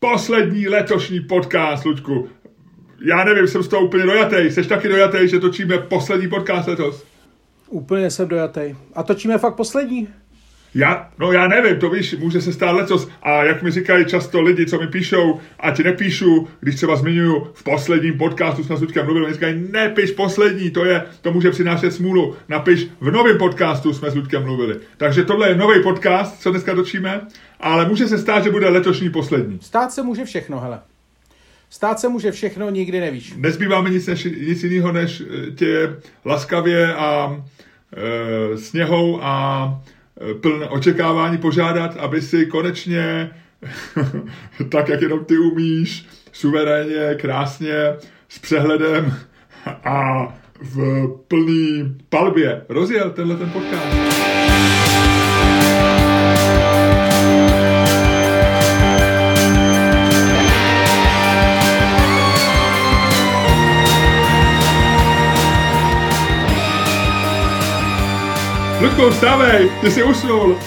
poslední letošní podcast, Luďku. Já nevím, jsem z toho úplně dojatý. Jsi taky dojatý, že točíme poslední podcast letos? Úplně jsem dojatý. A točíme fakt poslední? Já, no já nevím, to víš, může se stát lecos. A jak mi říkají často lidi, co mi píšou, a ti nepíšu, když třeba zmiňuju v posledním podcastu jsme s Luďkem mluvili, oni říkají, nepiš poslední, to je, to může přinášet smůlu. Napiš v novém podcastu jsme s Luďkem mluvili. Takže tohle je nový podcast, co dneska točíme, ale může se stát, že bude letošní poslední. Stát se může všechno, hele. Stát se může všechno, nikdy nevíš. Nezbývá mi nic, než, nic jiného, než eh, tě laskavě a e, sněhou a plné očekávání požádat, aby si konečně, tak jak jenom ty umíš, suverénně, krásně, s přehledem a v plný palbě rozjel tenhle ten podcast. Ludku, vstávej, ty jsi usnul.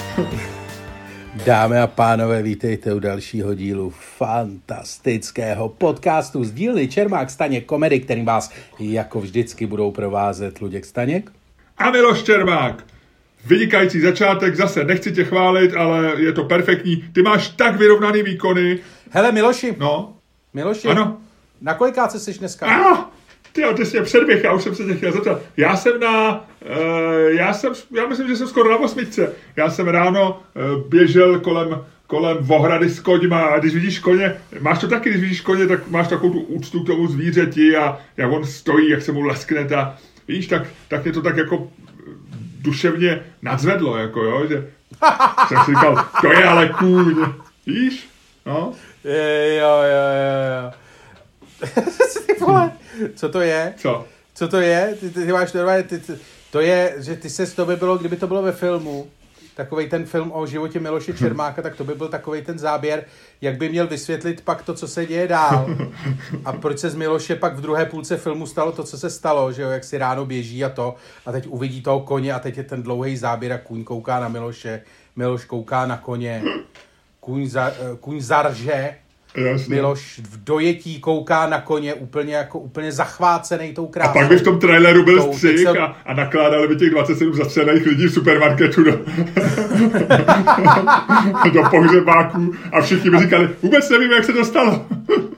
Dámy a pánové, vítejte u dalšího dílu fantastického podcastu z dílny Čermák Staněk komedy, kterým vás jako vždycky budou provázet Luděk Staněk. A Miloš Čermák. Vynikající začátek, zase nechci tě chválit, ale je to perfektní. Ty máš tak vyrovnaný výkony. Hele Miloši. No. Miloši. Ano. Na kolikáce jsi dneska? Ah! Ty jo, ty jsi mě předběh, já už jsem se tě chtěl zeptat. Já jsem na, uh, já jsem, já myslím, že jsem skoro na osmičce. Já jsem ráno uh, běžel kolem, kolem vohrady s koňma a když vidíš koně, máš to taky, když vidíš koně, tak máš takovou tu úctu k tomu zvířeti a jak on stojí, jak se mu leskne ta, víš, tak, tak mě to tak jako duševně nadzvedlo, jako jo, že jsem si říkal, to je ale kůň, víš, no. Jo, jo, jo, jo. ty vole, co to je? Co? Co to je? Ty, ty, ty máš normálně, ty, ty, to je, že ty se to by bylo, kdyby to bylo ve filmu, takový ten film o životě Miloše Čermáka, tak to by byl takový ten záběr, jak by měl vysvětlit pak to, co se děje dál. A proč se z Miloše pak v druhé půlce filmu stalo to, co se stalo, že jo, jak si ráno běží a to, a teď uvidí toho koně a teď je ten dlouhý záběr a kůň kouká na Miloše, Miloš kouká na koně, kůň, za, kůň zarže, Jasně. Miloš v dojetí kouká na koně úplně jako úplně zachvácený tou krásou. A pak by v tom traileru byl Tou, střih jsem- a, a nakládali by těch 27 zastřelených lidí v supermarketu do, do pohřebáků a všichni by říkali, vůbec nevím, jak se to stalo.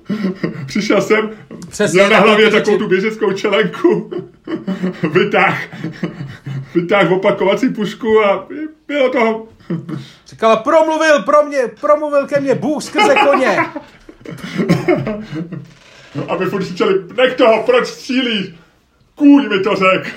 Přišel jsem, Přesně, měl na hlavě takovou tu běžeckou čelenku, vytáh, vytáh opakovací pušku a bylo to Říkala, promluvil pro mě, promluvil ke mně Bůh skrze koně. aby furt křičeli, nech toho, proč střílíš? Kůň mi to řek.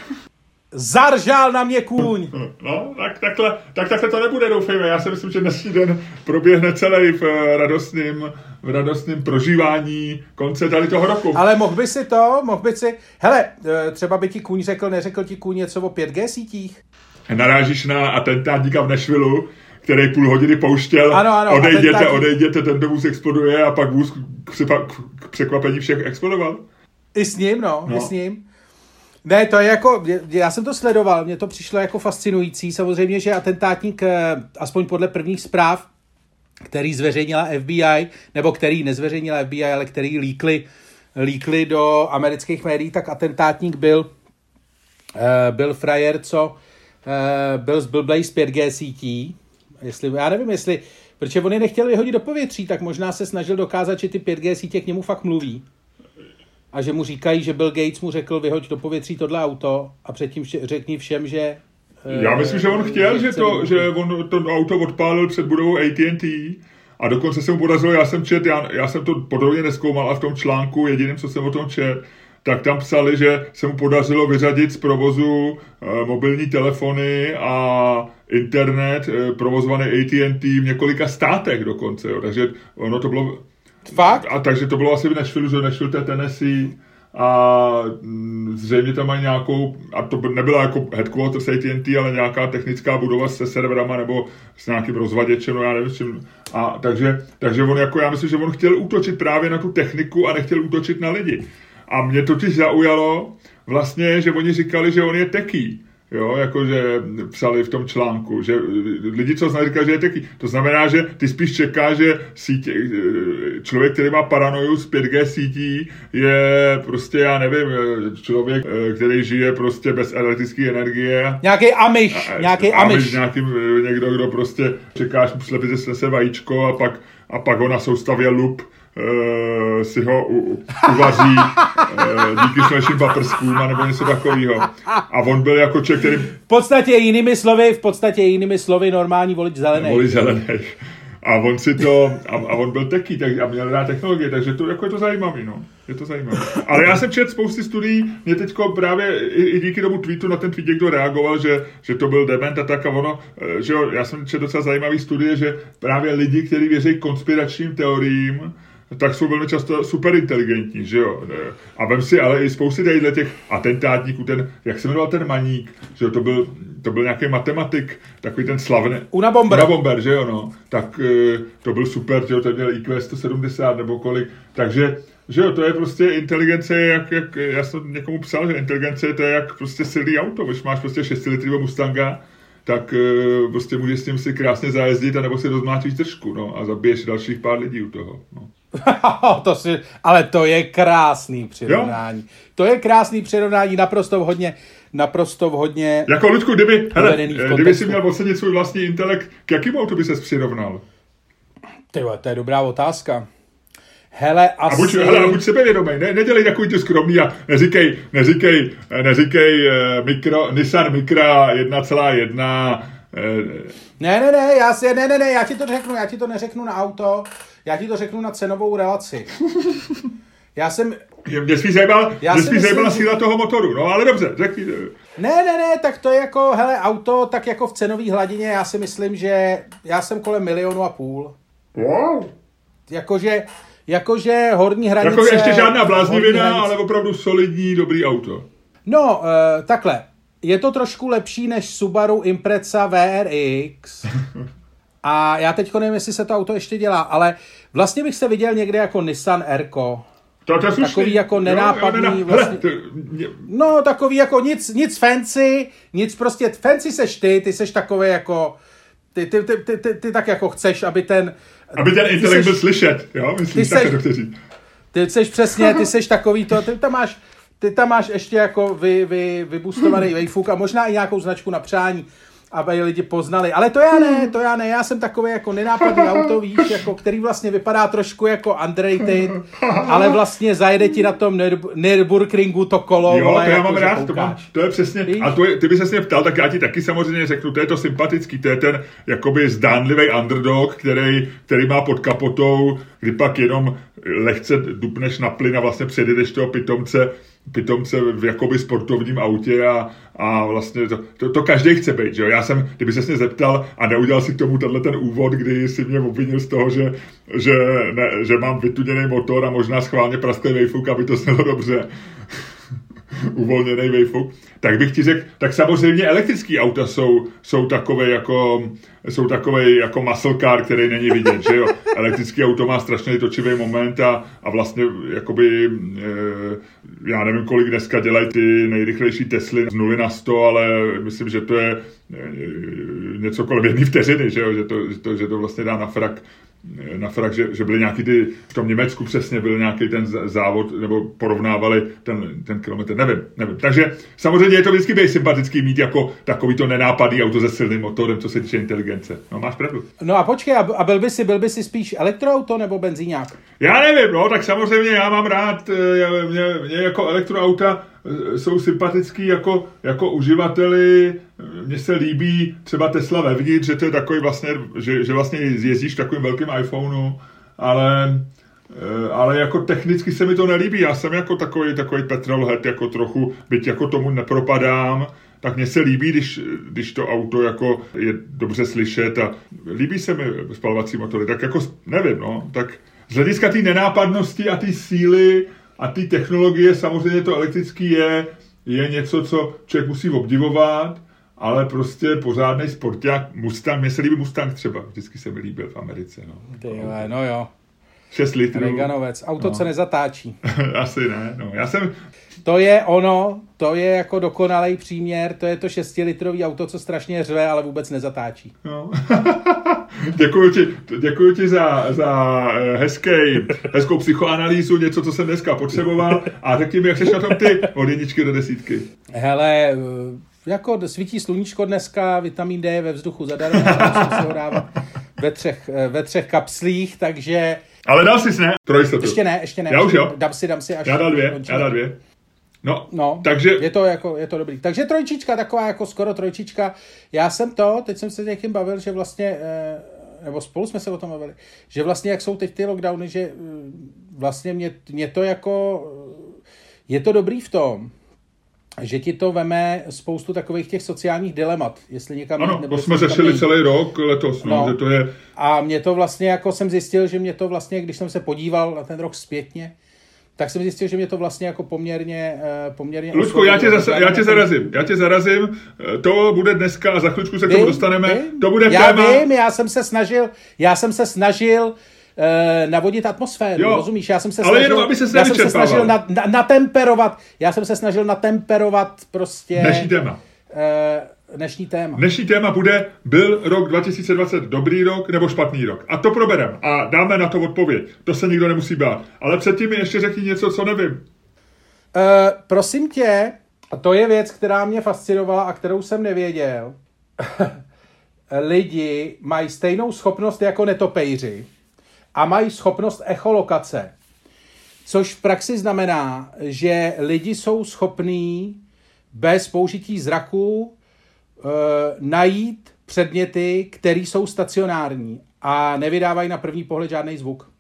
Zaržál na mě kůň. No, tak takhle, tak takhle to nebude, doufejme. Já si myslím, že dnešní den proběhne celý v eh, radostným, v radostným prožívání konce tady toho roku. Ale mohl by si to, mohl by si, hele, eh, třeba by ti kůň řekl, neřekl ti kůň něco o 5G sítích? Narážíš na atentátníka v Nashville, který půl hodiny pouštěl, Ano, ano, odejděte, atentátník. odejděte, ten vůz exploduje a pak vůz k, přepa- k překvapení všech explodoval. I s ním, no, No. i s ním. Ne, to je jako, já jsem to sledoval, mně to přišlo jako fascinující. Samozřejmě, že atentátník, eh, aspoň podle prvních zpráv, který zveřejnila FBI, nebo který nezveřejnila FBI, ale který líkli, líkli do amerických médií, tak atentátník byl, eh, byl frajer, co eh, byl zblblej z 5G sítí. Jestli, já nevím, jestli, protože on je nechtěl vyhodit do povětří, tak možná se snažil dokázat, že ty 5G sítě k němu fakt mluví. A že mu říkají, že Bill Gates mu řekl, vyhoď do povětří tohle auto a předtím řekni všem, že... eh, Já myslím, že on chtěl, že, to, že on to auto odpálil před budovou AT&T a dokonce se mu podařilo, já jsem čet, já, já jsem to podrobně neskoumal a v tom článku jediným, co jsem o tom čet, tak tam psali, že se mu podařilo vyřadit z provozu e, mobilní telefony a internet e, provozovaný AT&T v několika státech dokonce, jo. takže ono to bylo, Fakt? a takže to bylo asi v Nashville, že Nashville to je Tennessee a mm, zřejmě tam mají nějakou, a to nebyla jako headquarters AT&T, ale nějaká technická budova se serverama nebo s nějakým rozvaděčem, no já nevím čím. A takže, takže on jako, já myslím, že on chtěl útočit právě na tu techniku a nechtěl útočit na lidi. A mě totiž zaujalo vlastně, že oni říkali, že on je teký. Jo, jakože psali v tom článku, že lidi, co znají, říkají, že je taky. To znamená, že ty spíš čeká, že sítě, člověk, který má paranoju z 5G sítí, je prostě, já nevím, člověk, který žije prostě bez elektrické energie. Nějaký amiš, nějaký amiš. amiš nějaký, někdo, kdo prostě čeká, slepě se vajíčko a pak, a pak ho na soustavě lup uh, si ho u, uvaří uh, díky slnečným paprskům a nebo něco takového. A on byl jako člověk, který... V podstatě jinými slovy, v podstatě jinými slovy normální volič zelený. Volič zelený. A on si to, a, a on byl teký tak, a měl rád technologie, takže to, jako je to zajímavý, no. Je to zajímavé. Ale já jsem četl spousty studií, mě teďko právě i, i, díky tomu tweetu na ten tweet někdo reagoval, že, že to byl dement a tak a ono, eh, že jo, já jsem četl docela zajímavý studie, že právě lidi, kteří věří konspiračním teoriím, tak jsou velmi často super inteligentní, že jo. A vem si ale i spousty tady těch atentátníků, ten, jak se jmenoval ten maník, že jo, to byl, to byl nějaký matematik, takový ten slavný. Una Bomber. Una Bomber, že jo, no. Tak eh, to byl super, že jo, ten měl IQ 170 nebo kolik. Takže že jo, to je prostě inteligence, jak, jak já jsem někomu psal, že inteligence je to jak prostě silný auto, když máš prostě 6 litrů Mustanga, tak uh, prostě můžeš s tím si krásně zajezdit, anebo si rozmáčíš držku, no, a zabiješ dalších pár lidí u toho, no. to si, ale to je krásný přirovnání. Jo? To je krásný přirovnání, naprosto vhodně, naprosto vhodně. Jako Ludku, kdyby, hele, kdyby si měl ocenit svůj vlastní intelekt, k jakým autu by ses přirovnal? Ty to je dobrá otázka. Hele, asi... A buď, hele, buď sebevědomý, ne, nedělej takový ty skromný a neříkej, neříkej, neříkej uh, mikro, Nissan Micra 1,1. Uh, ne, ne, ne, já si, ne, ne, ne, já ti to řeknu, já ti to neřeknu na auto, já ti to řeknu na cenovou relaci. Já jsem... Mě spíš zajímala, já mě spíš zajímala síla toho motoru, no ale dobře, řekni. Ne, ne, ne, tak to je jako, hele, auto, tak jako v cenové hladině, já si myslím, že já jsem kolem milionu a půl. Wow. Jakože, jakože horní hranice... Jako ještě žádná bláznivina, ale opravdu solidní, dobrý auto. No, uh, takhle. Je to trošku lepší než Subaru Impreza VRX. A já teď nevím, jestli se to auto ještě dělá, ale vlastně bych se viděl někde jako Nissan Erko. To, to takový jako nenápadný. Jo, jo, vlastně, Hele, to... No, takový jako nic, nic fancy, nic prostě, fancy seš ty, ty seš takový jako, ty, ty, ty, ty, ty, ty tak jako chceš, aby ten... Aby ten intelekt byl slyšet, jo, myslíš, ty seš, to chci Ty seš přesně, ty seš takový to, ty tam máš, ty tam máš ještě jako vy, vy, vybustovaný Wayfuk a možná i nějakou značku na přání aby lidi poznali. Ale to já ne, to já ne, já jsem takový jako nenápadný auto, víš, jako, který vlastně vypadá trošku jako underrated, ale vlastně zajede ti na tom Nürburgringu to kolo. Jo, vole, to já jako, mám rád, to, mám, to je přesně, víš? a to je, ty bys se mě ptal, tak já ti taky samozřejmě řeknu, to je to sympatický, to je ten jakoby zdánlivý underdog, který, který má pod kapotou, kdy pak jenom lehce dupneš na plyn a vlastně předjedeš toho pitomce pitomce v jakoby sportovním autě a, a vlastně to, to, to každý chce být, že jo? Já jsem, kdyby se mě zeptal a neudělal si k tomu tenhle ten úvod, kdy si mě obvinil z toho, že, že, ne, že mám vytuněný motor a možná schválně prasklý vejfuk, aby to znělo dobře, uvolněný vejfuk, tak bych ti řekl, tak samozřejmě elektrické auta jsou, jsou takové jako, jsou takové jako muscle car, který není vidět, že jo. Elektrický auto má strašně točivý moment a, a vlastně jakoby, e, já nevím, kolik dneska dělají ty nejrychlejší Tesly z 0 na 100, ale myslím, že to je e, něco kolem jedné vteřiny, že jo, že to, že to, že to vlastně dá na frak na frak, že, že byly nějaký ty, v tom Německu přesně byl nějaký ten závod, nebo porovnávali ten, ten kilometr, nevím, nevím. Takže samozřejmě je to vždycky být sympatický mít jako takový to nenápadný auto se silným motorem, co se týče inteligence. No máš pravdu. No a počkej, a byl by si, byl by si spíš elektroauto nebo benzíňák? Já nevím, no, tak samozřejmě já mám rád, eh, mě, mě jako elektroauta eh, jsou sympatický jako, jako uživateli, mně se líbí třeba Tesla vevnitř, že to je takový vlastně, že, že vlastně jezdíš takovým velkým iPhoneu, ale eh, ale jako technicky se mi to nelíbí. Já jsem jako takový, takový petrolhead, jako trochu, byť jako tomu nepropadám, tak mně se líbí, když, když to auto jako je dobře slyšet a líbí se mi spalovací motory, tak jako nevím, no, tak z hlediska té nenápadnosti a té síly a té technologie samozřejmě to elektrický je, je něco, co člověk musí obdivovat, ale prostě pořádný sporták, Mustang, mně se líbí Mustang třeba, vždycky se mi líbil v Americe. No, Ty jo, no jo. 6 litrů. Reganovec, auto, no. co nezatáčí. Asi ne, no. Já jsem... To je ono, to je jako dokonalý příměr, to je to 6-litrový auto, co strašně řve, ale vůbec nezatáčí. No. děkuji ti, děkuji ti za, za eh, hezký, hezkou psychoanalýzu, něco, co jsem dneska potřeboval. A řekni mi, jak jsi na tom ty od jedničky do desítky. Hele, jako svítí sluníčko dneska, vitamin D je ve vzduchu zadarmo, musím si ho dávat ve třech, eh, ve třech kapslích, takže... Ale dal jsi ne? Trojistotu. Ještě ne, ještě ne. Já už jo. Dám si, dám si až... Já dal dvě, já dal dvě. No, no, takže... Je to, jako, je to dobrý. Takže trojčička, taková jako skoro trojčička. Já jsem to, teď jsem se s někým bavil, že vlastně, eh, nebo spolu jsme se o tom bavili, že vlastně jak jsou teď ty lockdowny, že eh, vlastně mě, mě to jako, je to dobrý v tom, že ti to veme spoustu takových těch sociálních dilemat, jestli někam Ano, nebo to jsme řešili celý rok letos, no, no, že to je... A mě to vlastně, jako jsem zjistil, že mě to vlastně, když jsem se podíval na ten rok zpětně, tak jsem zjistil, že mě to vlastně jako poměrně... Eh, poměrně Lučko, já tě, zase, já tě zarazím, já tě zarazím, eh, to bude dneska, a za chvíličku se k tomu dostaneme, vím, to bude já téma... Já vím, já jsem se snažil, já jsem se snažil navodit atmosféru, jo, rozumíš? Já jsem se ale snažil, jenom, aby se já jsem se snažil na, na, natemperovat, já jsem se snažil natemperovat prostě... Dnešní téma. Uh, dnešní téma. Dnešní téma bude, byl rok 2020 dobrý rok nebo špatný rok. A to proberem a dáme na to odpověď. To se nikdo nemusí bát. Ale předtím mi ještě řekni něco, co nevím. Uh, prosím tě, a to je věc, která mě fascinovala a kterou jsem nevěděl. Lidi mají stejnou schopnost jako netopejři a mají schopnost echolokace. Což v praxi znamená, že lidi jsou schopní bez použití zraku e, najít předměty, které jsou stacionární a nevydávají na první pohled žádný zvuk.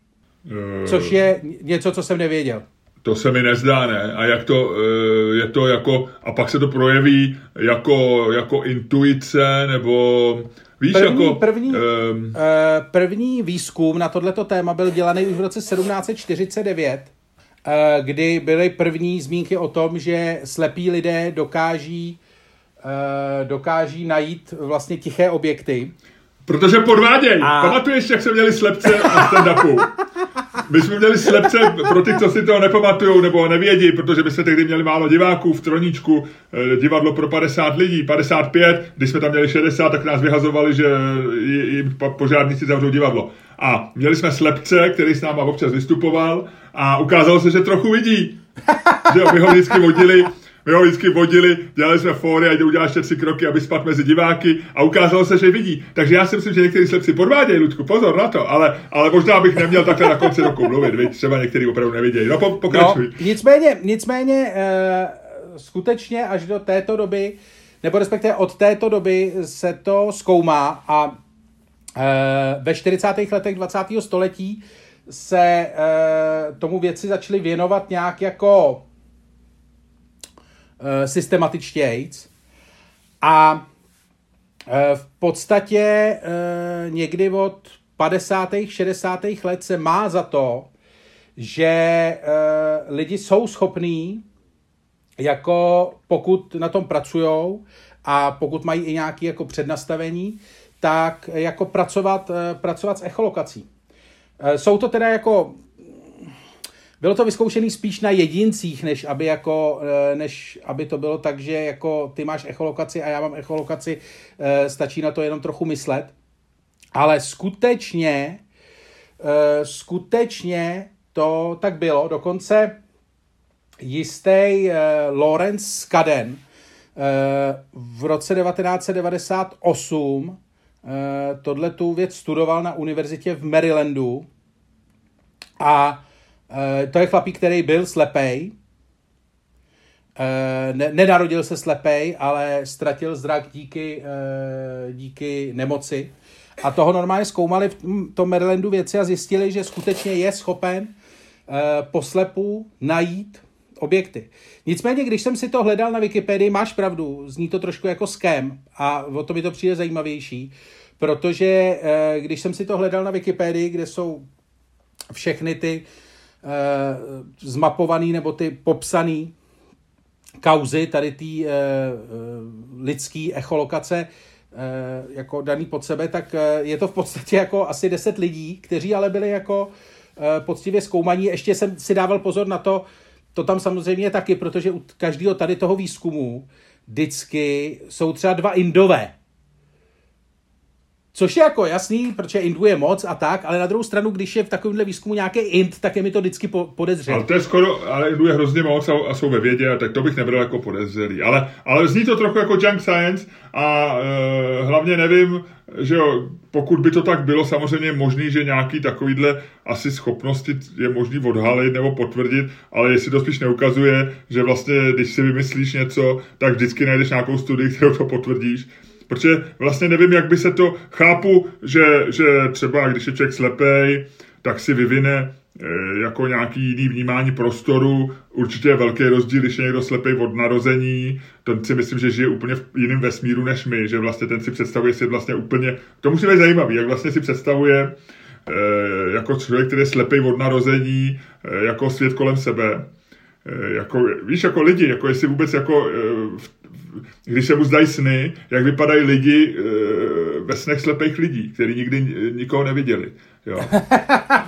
E... Což je něco, co jsem nevěděl. To se mi nezdá, ne? A jak to, e, je to jako, a pak se to projeví jako, jako intuice, nebo Víš, první, jako, první, um... první výzkum na tohleto téma byl dělaný už v roce 1749, eh, kdy byly první zmínky o tom, že slepí lidé dokáží, eh, dokáží najít vlastně tiché objekty. Protože podváděj. A... Pamatuješ, jak jsme měli slepce a stand-upu? My jsme měli slepce, pro ty, co si to nepamatují nebo nevědí, protože my jsme tehdy měli málo diváků v Troníčku, eh, divadlo pro 50 lidí, 55, když jsme tam měli 60, tak nás vyhazovali, že jim požádníci zavřou divadlo. A měli jsme slepce, který s náma občas vystupoval a ukázalo se, že trochu vidí. Že my ho vždycky vodili my ho vždycky vodili, dělali jsme fóry a udělal ještě tři kroky, aby spadl mezi diváky a ukázalo se, že vidí. Takže já si myslím, že někteří slepci podvádějí, Ludku, pozor na to, ale, ale možná bych neměl takhle na konci roku mluvit, víc, třeba někteří opravdu nevidějí. No, po, pokračuj. No, nicméně, nicméně uh, skutečně až do této doby, nebo respektive od této doby se to zkoumá a uh, ve 40. letech 20. století se uh, tomu věci začaly věnovat nějak jako systematičtějc. A uh, v podstatě uh, někdy od 50. 60. let se má za to, že lidi jsou schopní, jako pokud na tom pracují a pokud mají i nějaké jako přednastavení, tak jako pracovat, pracovat s echolokací. Jsou to teda jako bylo to vyzkoušené spíš na jedincích, než aby, jako, eh, než aby to bylo tak, že jako ty máš echolokaci a já mám echolokaci, eh, stačí na to jenom trochu myslet. Ale skutečně, eh, skutečně to tak bylo. Dokonce jistý Lawrence Skaden v roce 1998 tohle tu věc studoval na univerzitě v Marylandu a to je chlapík, který byl slepej. Eh, ne, nenarodil se slepej, ale ztratil zrak díky, eh, díky nemoci. A toho normálně zkoumali v tom Marylandu věci a zjistili, že skutečně je schopen poslepu najít objekty. Nicméně, když jsem si to hledal na Wikipedii, máš pravdu, zní to trošku jako scam a o to mi to přijde zajímavější, protože když jsem si to hledal na Wikipedii, kde jsou všechny ty uh, Eh, zmapovaný nebo ty popsaný kauzy tady té uh, lidský echolokace uh, jako daný pod sebe, tak je to v podstatě jako asi 10 lidí, kteří ale byli jako eh, poctivě zkoumaní. Ještě jsem si dával pozor na to, to tam samozřejmě taky, protože u každého tady toho výzkumu vždycky jsou třeba dva indové. Což je jako jasný, protože Indu je moc a tak, ale na druhou stranu, když je v takovémhle výzkumu nějaký Ind, tak je mi to vždycky po, podezřelý. Ale to je skoro, ale Indu je hrozně moc a, a jsou ve vědě, tak to bych nebral jako podezřelý. Ale, ale zní to trochu jako junk science a e, hlavně nevím, že jo, pokud by to tak bylo, samozřejmě možný, že nějaký takovýhle asi schopnosti je možný odhalit nebo potvrdit, ale jestli to spíš neukazuje, že vlastně, když si vymyslíš něco, tak vždycky najdeš nějakou studii, kterou to potvrdíš protože vlastně nevím, jak by se to, chápu, že, že třeba když je člověk slepej, tak si vyvine eh, jako nějaký jiný vnímání prostoru. Určitě je velký rozdíl, když je někdo slepej od narození. Ten si myslím, že žije úplně v jiném vesmíru než my, že vlastně ten si představuje si vlastně úplně, to musí být zajímavý, jak vlastně si představuje eh, jako člověk, který je slepej od narození, eh, jako svět kolem sebe. Jako, víš, jako lidi, jako jestli vůbec jako když se mu zdají sny, jak vypadají lidi e, ve snech slepých lidí, kteří nikdy nikoho neviděli. Jo.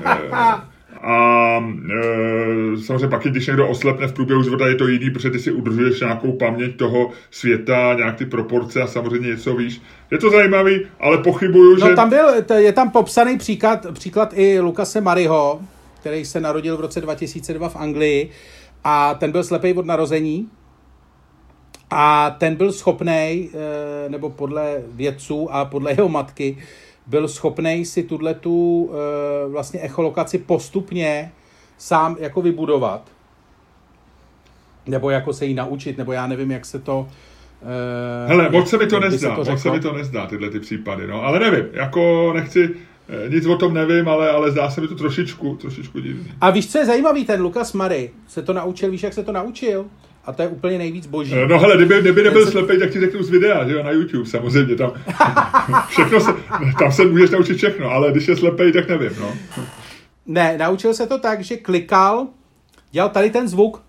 E, a e, samozřejmě pak, když někdo oslepne v průběhu života, je to jiný, protože ty si udržuješ nějakou paměť toho světa, nějak ty proporce a samozřejmě něco víš. Je to zajímavý, ale pochybuju, no, že... tam byl, je tam popsaný příklad, příklad i Lukase Mariho, který se narodil v roce 2002 v Anglii a ten byl slepý od narození a ten byl schopný, eh, nebo podle vědců a podle jeho matky, byl schopný si tuhle tu eh, vlastně echolokaci postupně sám jako vybudovat. Nebo jako se jí naučit, nebo já nevím, jak se to... Uh, Hele, moc se mi to nezdá, to moc se mi to nezdá, tyhle ty případy, no, ale nevím, jako nechci, nic o tom nevím, ale, ale zdá se mi to trošičku, trošičku divný. A víš, co je zajímavý, ten Lukas Mary se to naučil, víš, jak se to naučil? A to je úplně nejvíc boží. No hele, kdyby, kdyby nebyl se... slepý, tak ti řeknu z videa, že jo, na YouTube samozřejmě. Tam, všechno se, tam se můžeš naučit všechno, ale když je slepý, tak nevím, no. Ne, naučil se to tak, že klikal, dělal tady ten zvuk.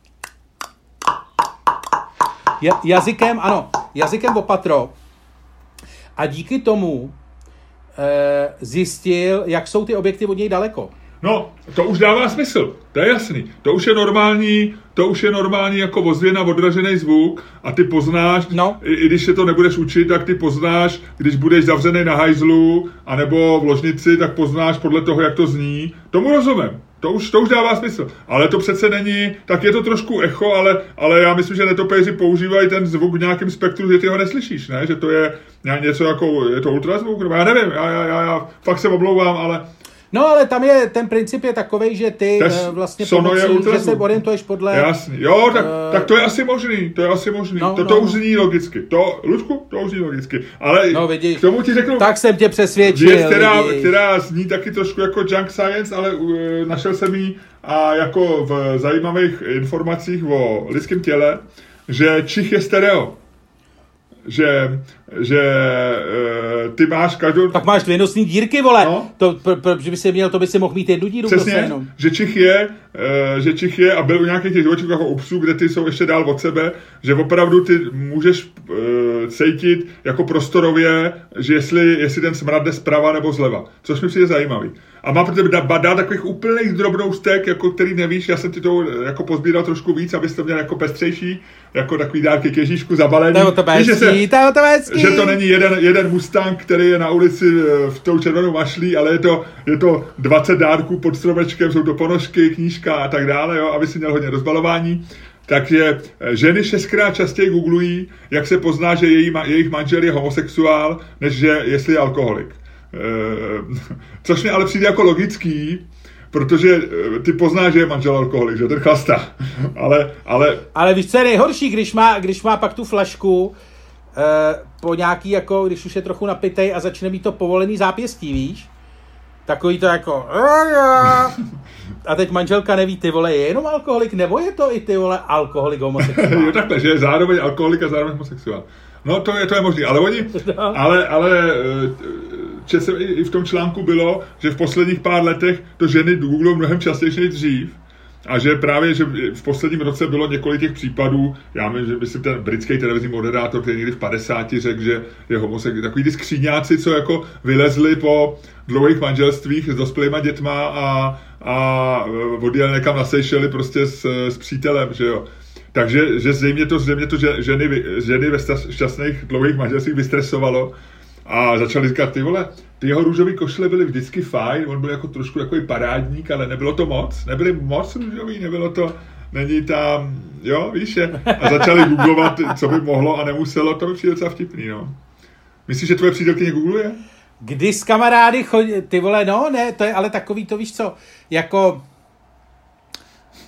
jazykem, ano, jazykem opatro. A díky tomu e, zjistil, jak jsou ty objekty od něj daleko. No, to už dává smysl, to je jasný. To už je normální, to už je normální jako ozvěna, odražený zvuk a ty poznáš, no. i, i když se to nebudeš učit, tak ty poznáš, když budeš zavřený na hajzlu anebo v ložnici, tak poznáš podle toho, jak to zní. Tomu rozumím. To už, to už dává smysl. Ale to přece není, tak je to trošku echo, ale, ale já myslím, že netopéři používají ten zvuk v nějakém spektru, že ty ho neslyšíš, ne? Že to je něco jako, je to ultrazvuk, nebo já nevím, já, já, já, já fakt se omlouvám, ale, No ale tam je, ten princip je takový, že ty Tež uh, vlastně pomocí, že se orientuješ podle... Jasný, jo, tak, uh, tak to je asi možný, to je asi možný, no, to, to no. už zní logicky, to, Ludku, to už zní logicky, ale no, vidíš, k tomu ti řeknu... Tak jsem tě přesvědčil, věc, která, která zní taky trošku jako junk science, ale uh, našel jsem ji a jako v zajímavých informacích o lidském těle, že čich je stereo že, že uh, ty máš každou... Tak máš dvě nosní dírky, vole. No? To, pr, pr, že by si měl, to by si mohl mít jednu díru. Přesně, jenom. že Čich je, uh, že Čich je a byl u nějakých těch živočichů jako obsů, kde ty jsou ještě dál od sebe, že opravdu ty můžeš uh, cítit jako prostorově, že jestli, jestli ten smrad jde zprava nebo zleva, což mi přijde zajímavý. A má pro tebe dát takových úplných drobnoustek, jako který nevíš, já jsem ti to jako pozbíral trošku víc, abys to měl jako pestřejší, jako takový dárky k Ježíšku zabalený. To to Víš, že, se, to, to že to není jeden, jeden Mustang, který je na ulici eh, v tou červenou mašlí, ale je to, je to 20 dárků pod stromečkem, jsou to ponožky, knížka a tak dále, jo, aby si měl hodně rozbalování. Takže eh, ženy šestkrát častěji googlují, jak se pozná, že její, jejich manžel je homosexuál, než že jestli je alkoholik. E, což mi ale přijde jako logický, protože eh, ty poznáš, že je manžel alkoholik, že ten chlasta. ale, ale... ale víš, co je nejhorší, když má, když má pak tu flašku eh, po nějaký, jako, když už je trochu napitej a začne mít to povolený zápěstí, víš? Takový to jako... A teď manželka neví, ty vole, je jenom alkoholik, nebo je to i ty vole alkoholik homosexuál? jo, takhle, že je zároveň alkoholik a zároveň homosexuál. No to je, to je možné, ale oni, no. ale, ale četl i v tom článku bylo, že v posledních pár letech to ženy Google mnohem častěji než dřív, a že právě, že v posledním roce bylo několik těch případů, já myslím, že myslím ten britský televizní moderátor, který někdy v 50 řekl, že je homosexuální, takový ty skříňáci, co jako vylezli po dlouhých manželstvích s dospělýma dětma a, a odjeli někam na Seychely prostě s, s přítelem, že jo. Takže že zřejmě to, zřejmě to že, ženy, ženy ve šťastných dlouhých manželstvích vystresovalo a začali říkat, ty vole, ty jeho růžové košle byly vždycky fajn, on byl jako trošku takový parádník, ale nebylo to moc, nebyly moc růžový, nebylo to, není tam, jo, víš je. A začali googlovat, co by mohlo a nemuselo, to by přijde docela vtipný, no. Myslíš, že tvoje přítelkyně googluje? Kdy s kamarády chodí, ty vole, no ne, to je ale takový, to víš co, jako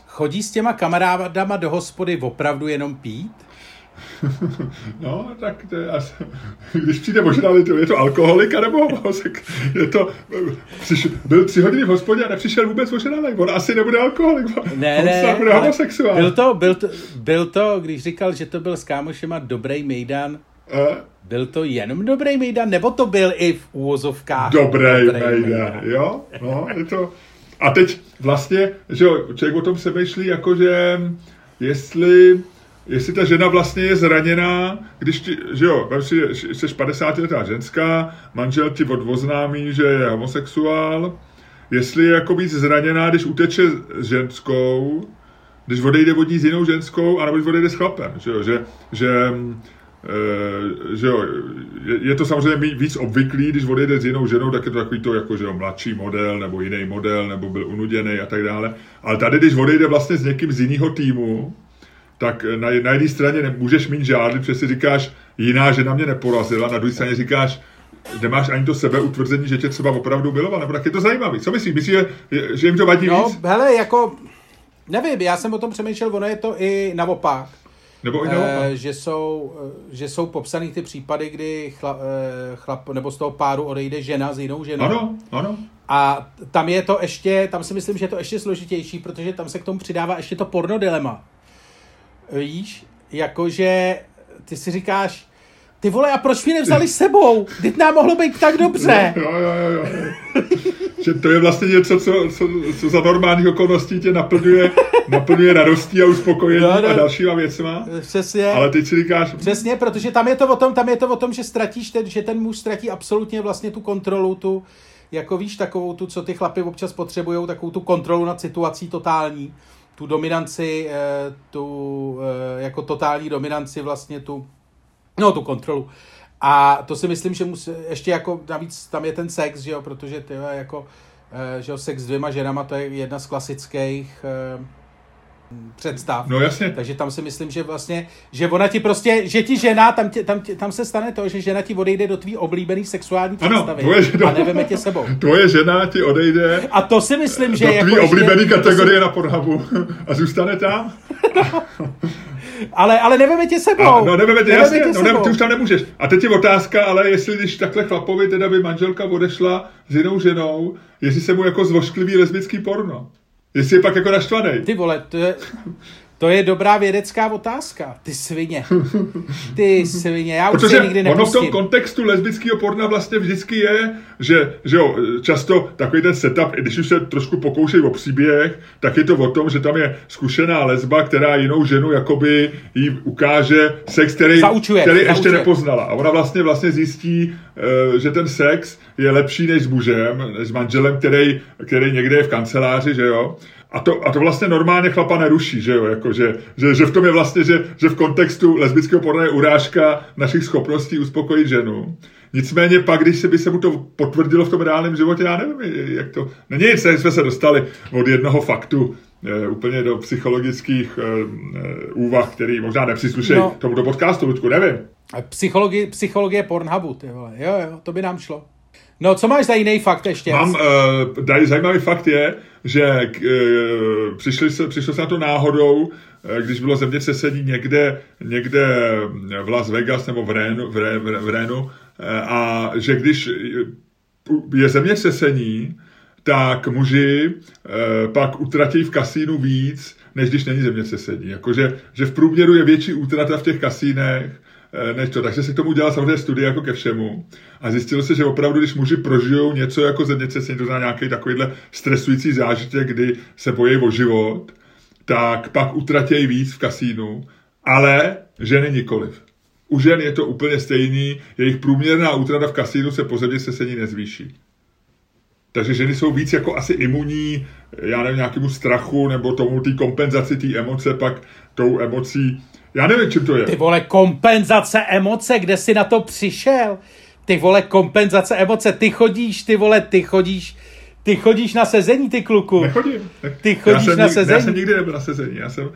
chodí s těma kamarádama do hospody opravdu jenom pít? No, tak to je asi, když přijde možná, je to alkoholik, nebo je to, přiš, byl tři hodiny v hospodě a nepřišel vůbec oženalý, on asi nebude alkoholik, ne, on ne, bude homosexuál. Byl to, byl, to, byl to, když říkal, že to byl s kámošema dobrý mejdan, a? byl to jenom dobrý mejdan, nebo to byl i v úvozovkách dobrý, dobrý mejdan, mejdan, jo, no, je to, a teď vlastně, že jo, člověk o tom přemýšlí, jakože jestli jestli ta žena vlastně je zraněná, když ti, že jo, si, jsi 50 letá ženská, manžel ti odvoznámí, že je homosexuál, jestli je jako víc zraněná, když uteče s ženskou, když odejde vodí s jinou ženskou, anebo když odejde s chlapem, že jo, že, že, e, že jo, je, je, to samozřejmě víc obvyklý, když odejde s jinou ženou, tak je to takový to jako, že jo, mladší model, nebo jiný model, nebo byl unuděný a tak dále, ale tady, když odejde vlastně s někým z jiného týmu, tak na, na jedné straně nemůžeš mít žádný, protože si říkáš, jiná žena mě neporazila, na druhé straně říkáš, nemáš ani to sebeutvrzení, že tě třeba opravdu miloval, nebo tak je to zajímavý. Co myslíš? Myslíš, že, že jim to vadí no, víc? hele, jako, nevím, já jsem o tom přemýšlel, ono je to i naopak. Nebo i naopak. E, že, jsou, eh, že jsou popsaný ty případy, kdy chla, chlap, nebo z toho páru odejde žena s jinou ženou. Ano, ano. A tam je to ještě, tam si myslím, že je to ještě složitější, protože tam se k tomu přidává ještě to porno dilema. Víš, jakože ty si říkáš, ty vole, a proč mi nevzali s sebou? Teď nám mohlo být tak dobře. Jo, jo, jo, jo. že to je vlastně něco, co, co, co za normálních okolností tě naplňuje, naplňuje radostí a uspokojení no, no. a dalšíma věcma. Přesně. Ale teď si říkáš... Přesně, protože tam je to o tom, tam je to o tom, že ztratíš ten, že ten muž ztratí absolutně vlastně tu kontrolu, tu, jako víš, takovou tu, co ty chlapy občas potřebují, takovou tu kontrolu nad situací totální tu dominanci, eh, tu eh, jako totální dominanci vlastně tu, no tu kontrolu. A to si myslím, že musí, ještě jako navíc tam je ten sex, že jo, protože ty jako, eh, že jo, sex s dvěma ženama, to je jedna z klasických představ. No jasně. Takže tam si myslím, že vlastně, že ona ti prostě, že ti žena, tam, tě, tam, tě, tam se stane to, že žena ti odejde do tvý oblíbený sexuální představy ano, žena, a neveme tě sebou. Tvoje žena ti odejde a to si myslím, že do tvý jako oblíbený kategorie si... na Pornhubu a zůstane tam. ale, ale neveme tě sebou. A, no neveme tě, neveme jasně, tě no, ne, ty už tam nemůžeš. A teď je otázka, ale jestli když takhle chlapovi teda by manželka odešla s jinou ženou, jestli se mu jako zvošklivý lesbický porno. Jestli je pak jako naštvaný. Ty vole, to je, to je dobrá vědecká otázka. Ty svině. Ty svině. Já už Protože se nikdy nepustím. ono v tom kontextu lesbického porna vlastně vždycky je, že, že jo, často takový ten setup, když už se trošku pokoušejí o příběh, tak je to o tom, že tam je zkušená lesba, která jinou ženu jakoby jí ukáže sex, který, zaučuje, který zaučuje. ještě nepoznala. A ona vlastně vlastně zjistí, eh, že ten sex je lepší než s mužem, než s manželem, který, který někde je v kanceláři, že jo. A to, a to vlastně normálně chlapa neruší, že jo, jako, že, že, že v tom je vlastně, že, že v kontextu lesbického porna je urážka našich schopností uspokojit ženu. Nicméně pak, když se by se mu to potvrdilo v tom reálném životě, já nevím, jak to... Není nic, jsme se dostali od jednoho faktu e, úplně do psychologických e, úvah, který možná nepřísluší no. tomuto podcastu, Ludku, nevím. Psychologie, psychologie Pornhubu, ty vole. Jo, jo, to by nám šlo. No, co máš za jiný fakt ještě? Mám, uh, zajímavý fakt je, že uh, přišli se, přišlo se na to náhodou, uh, když bylo zemětřesení někde, někde v Las Vegas nebo v Rénu, v, Ré, v Rénu uh, a že když je zemětřesení, tak muži pak utratí v kasínu víc, než když není zemětřesení. Jakože že v průměru je větší útrata v těch kasínech, Eh, než to. Takže se k tomu udělal samozřejmě studie jako ke všemu. A zjistilo se, že opravdu, když muži prožijou něco jako zemětřesení, to znamená nějaký takovýhle stresující zážitek, kdy se bojí o život, tak pak utratějí víc v kasínu, ale ženy nikoliv. U žen je to úplně stejný, jejich průměrná útrata v kasínu se po se sesení nezvýší. Takže ženy jsou víc jako asi imunní, já nevím, nějakému strachu nebo tomu té kompenzaci té emoce, pak tou emocí, já nevím, čím to je. Ty vole, kompenzace emoce, kde jsi na to přišel? Ty vole, kompenzace emoce, ty chodíš, ty vole, ty chodíš, ty chodíš na sezení, ty kluku. Nechodím. Ty chodíš já na sezení. Já jsem nikdy nebyl na sezení, já jsem,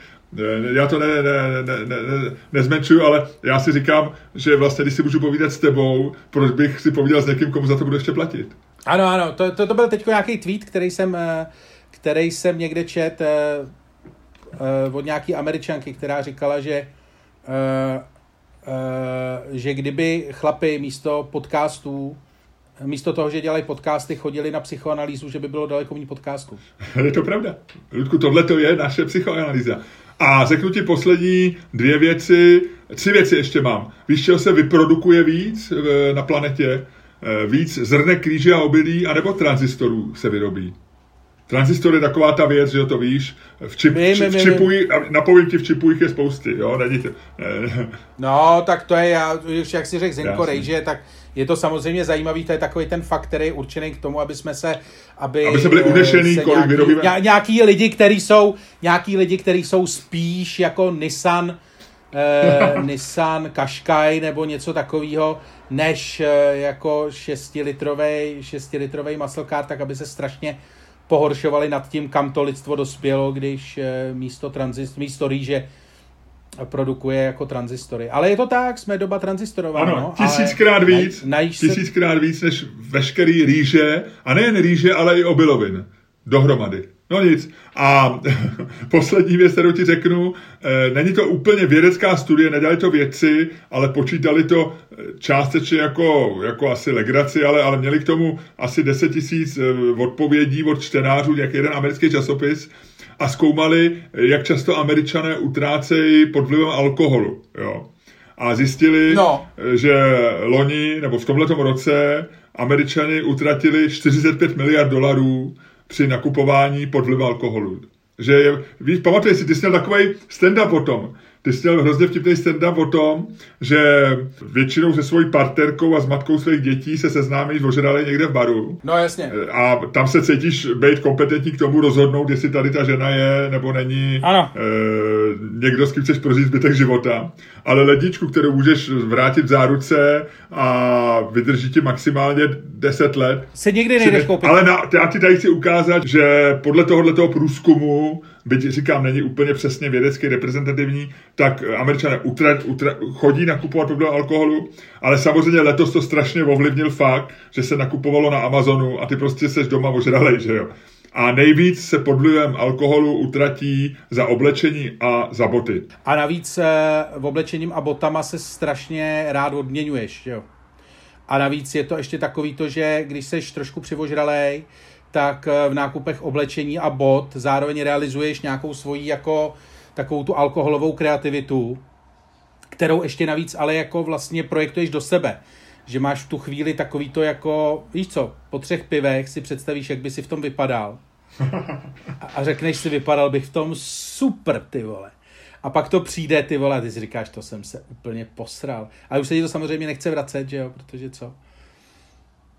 já to ne, ne, ne, ne, ne, nezmenšuju, ale já si říkám, že vlastně, když si můžu povídat s tebou, proč bych si povídal s někým, komu za to budu ještě platit. Ano, ano, to, to, to byl teď nějaký tweet, který jsem, eh, který jsem někde čet eh, od nějaký američanky, která říkala, že že kdyby chlapy místo podcastů místo toho, že dělají podcasty, chodili na psychoanalýzu, že by bylo daleko méně podcastů. Je to pravda. Ludku, tohle to je naše psychoanalýza. A řeknu ti poslední dvě věci, tři věci ještě mám. Víš, čeho se vyprodukuje víc na planetě? Eh, víc zrnek kříže a obilí, anebo tranzistorů se vyrobí. Transistor je taková ta věc, že to víš, v, čip, my, my, v čipuji, napovím ti, v čipujích je spousty, jo, není to. Ne, No, tak to je, já, jak si řekl Zenko Rejže, tak je to samozřejmě zajímavý, to je takový ten fakt, který je určený k tomu, aby jsme se, aby, aby se byli unešený, se kolik nějaký, vyrobíme. Nějaký lidi, kteří jsou, nějaký lidi, kteří jsou spíš jako Nissan, eh, Nissan Qashqai nebo něco takového, než eh, jako 6-litrový 6 muscle car, tak aby se strašně pohoršovali nad tím, kam to lidstvo dospělo, když eh, místo, tranzist, místo rýže produkuje jako transistory. Ale je to tak, jsme doba transistorová. Ano, no, tisíckrát víc, naj, tisíckrát se... víc než veškerý rýže, a nejen rýže, ale i obilovin dohromady. No nic. A poslední věc, kterou ti řeknu, eh, není to úplně vědecká studie, nedělali to vědci, ale počítali to eh, částečně jako, jako asi legraci, ale, ale měli k tomu asi 10 tisíc eh, odpovědí od čtenářů, jak jeden americký časopis, a zkoumali, jak často američané utrácejí pod vlivem alkoholu. Jo. A zjistili, no. že loni, nebo v tomto roce, američani utratili 45 miliard dolarů při nakupování pod alkoholu. Že je, víš, pamatuješ si, ty jsi měl takový stand-up o tom, ty jsi měl hrozně vtipný stand-up o tom, že většinou se svojí partnerkou a s matkou svých dětí se seznámíš ožrali někde v baru. No jasně. A tam se cítíš být kompetentní k tomu rozhodnout, jestli tady ta žena je nebo není ano. E, někdo, s kým chceš prožít zbytek života. Ale ledničku, kterou můžeš vrátit v záruce a vydrží ti maximálně 10 let. Se nikdy nejdeš koupit. Ale na, já ti tady chci ukázat, že podle tohoto průzkumu byť říkám, není úplně přesně vědecky reprezentativní, tak američané utra, utra, chodí nakupovat podle alkoholu, ale samozřejmě letos to strašně ovlivnil fakt, že se nakupovalo na Amazonu a ty prostě seš doma ožralej, že jo. A nejvíc se pod vlivem alkoholu utratí za oblečení a za boty. A navíc eh, v oblečením a botama se strašně rád odměňuješ, jo. A navíc je to ještě takový to, že když seš trošku přivožralej, tak eh, v nákupech oblečení a bot zároveň realizuješ nějakou svoji jako takovou tu alkoholovou kreativitu, kterou ještě navíc ale jako vlastně projektuješ do sebe. Že máš v tu chvíli takový to jako, víš co, po třech pivech si představíš, jak by si v tom vypadal. A, řekneš si, vypadal bych v tom super, ty vole. A pak to přijde, ty vole, a ty si říkáš, to jsem se úplně posral. A už se ti to samozřejmě nechce vracet, že jo, protože co?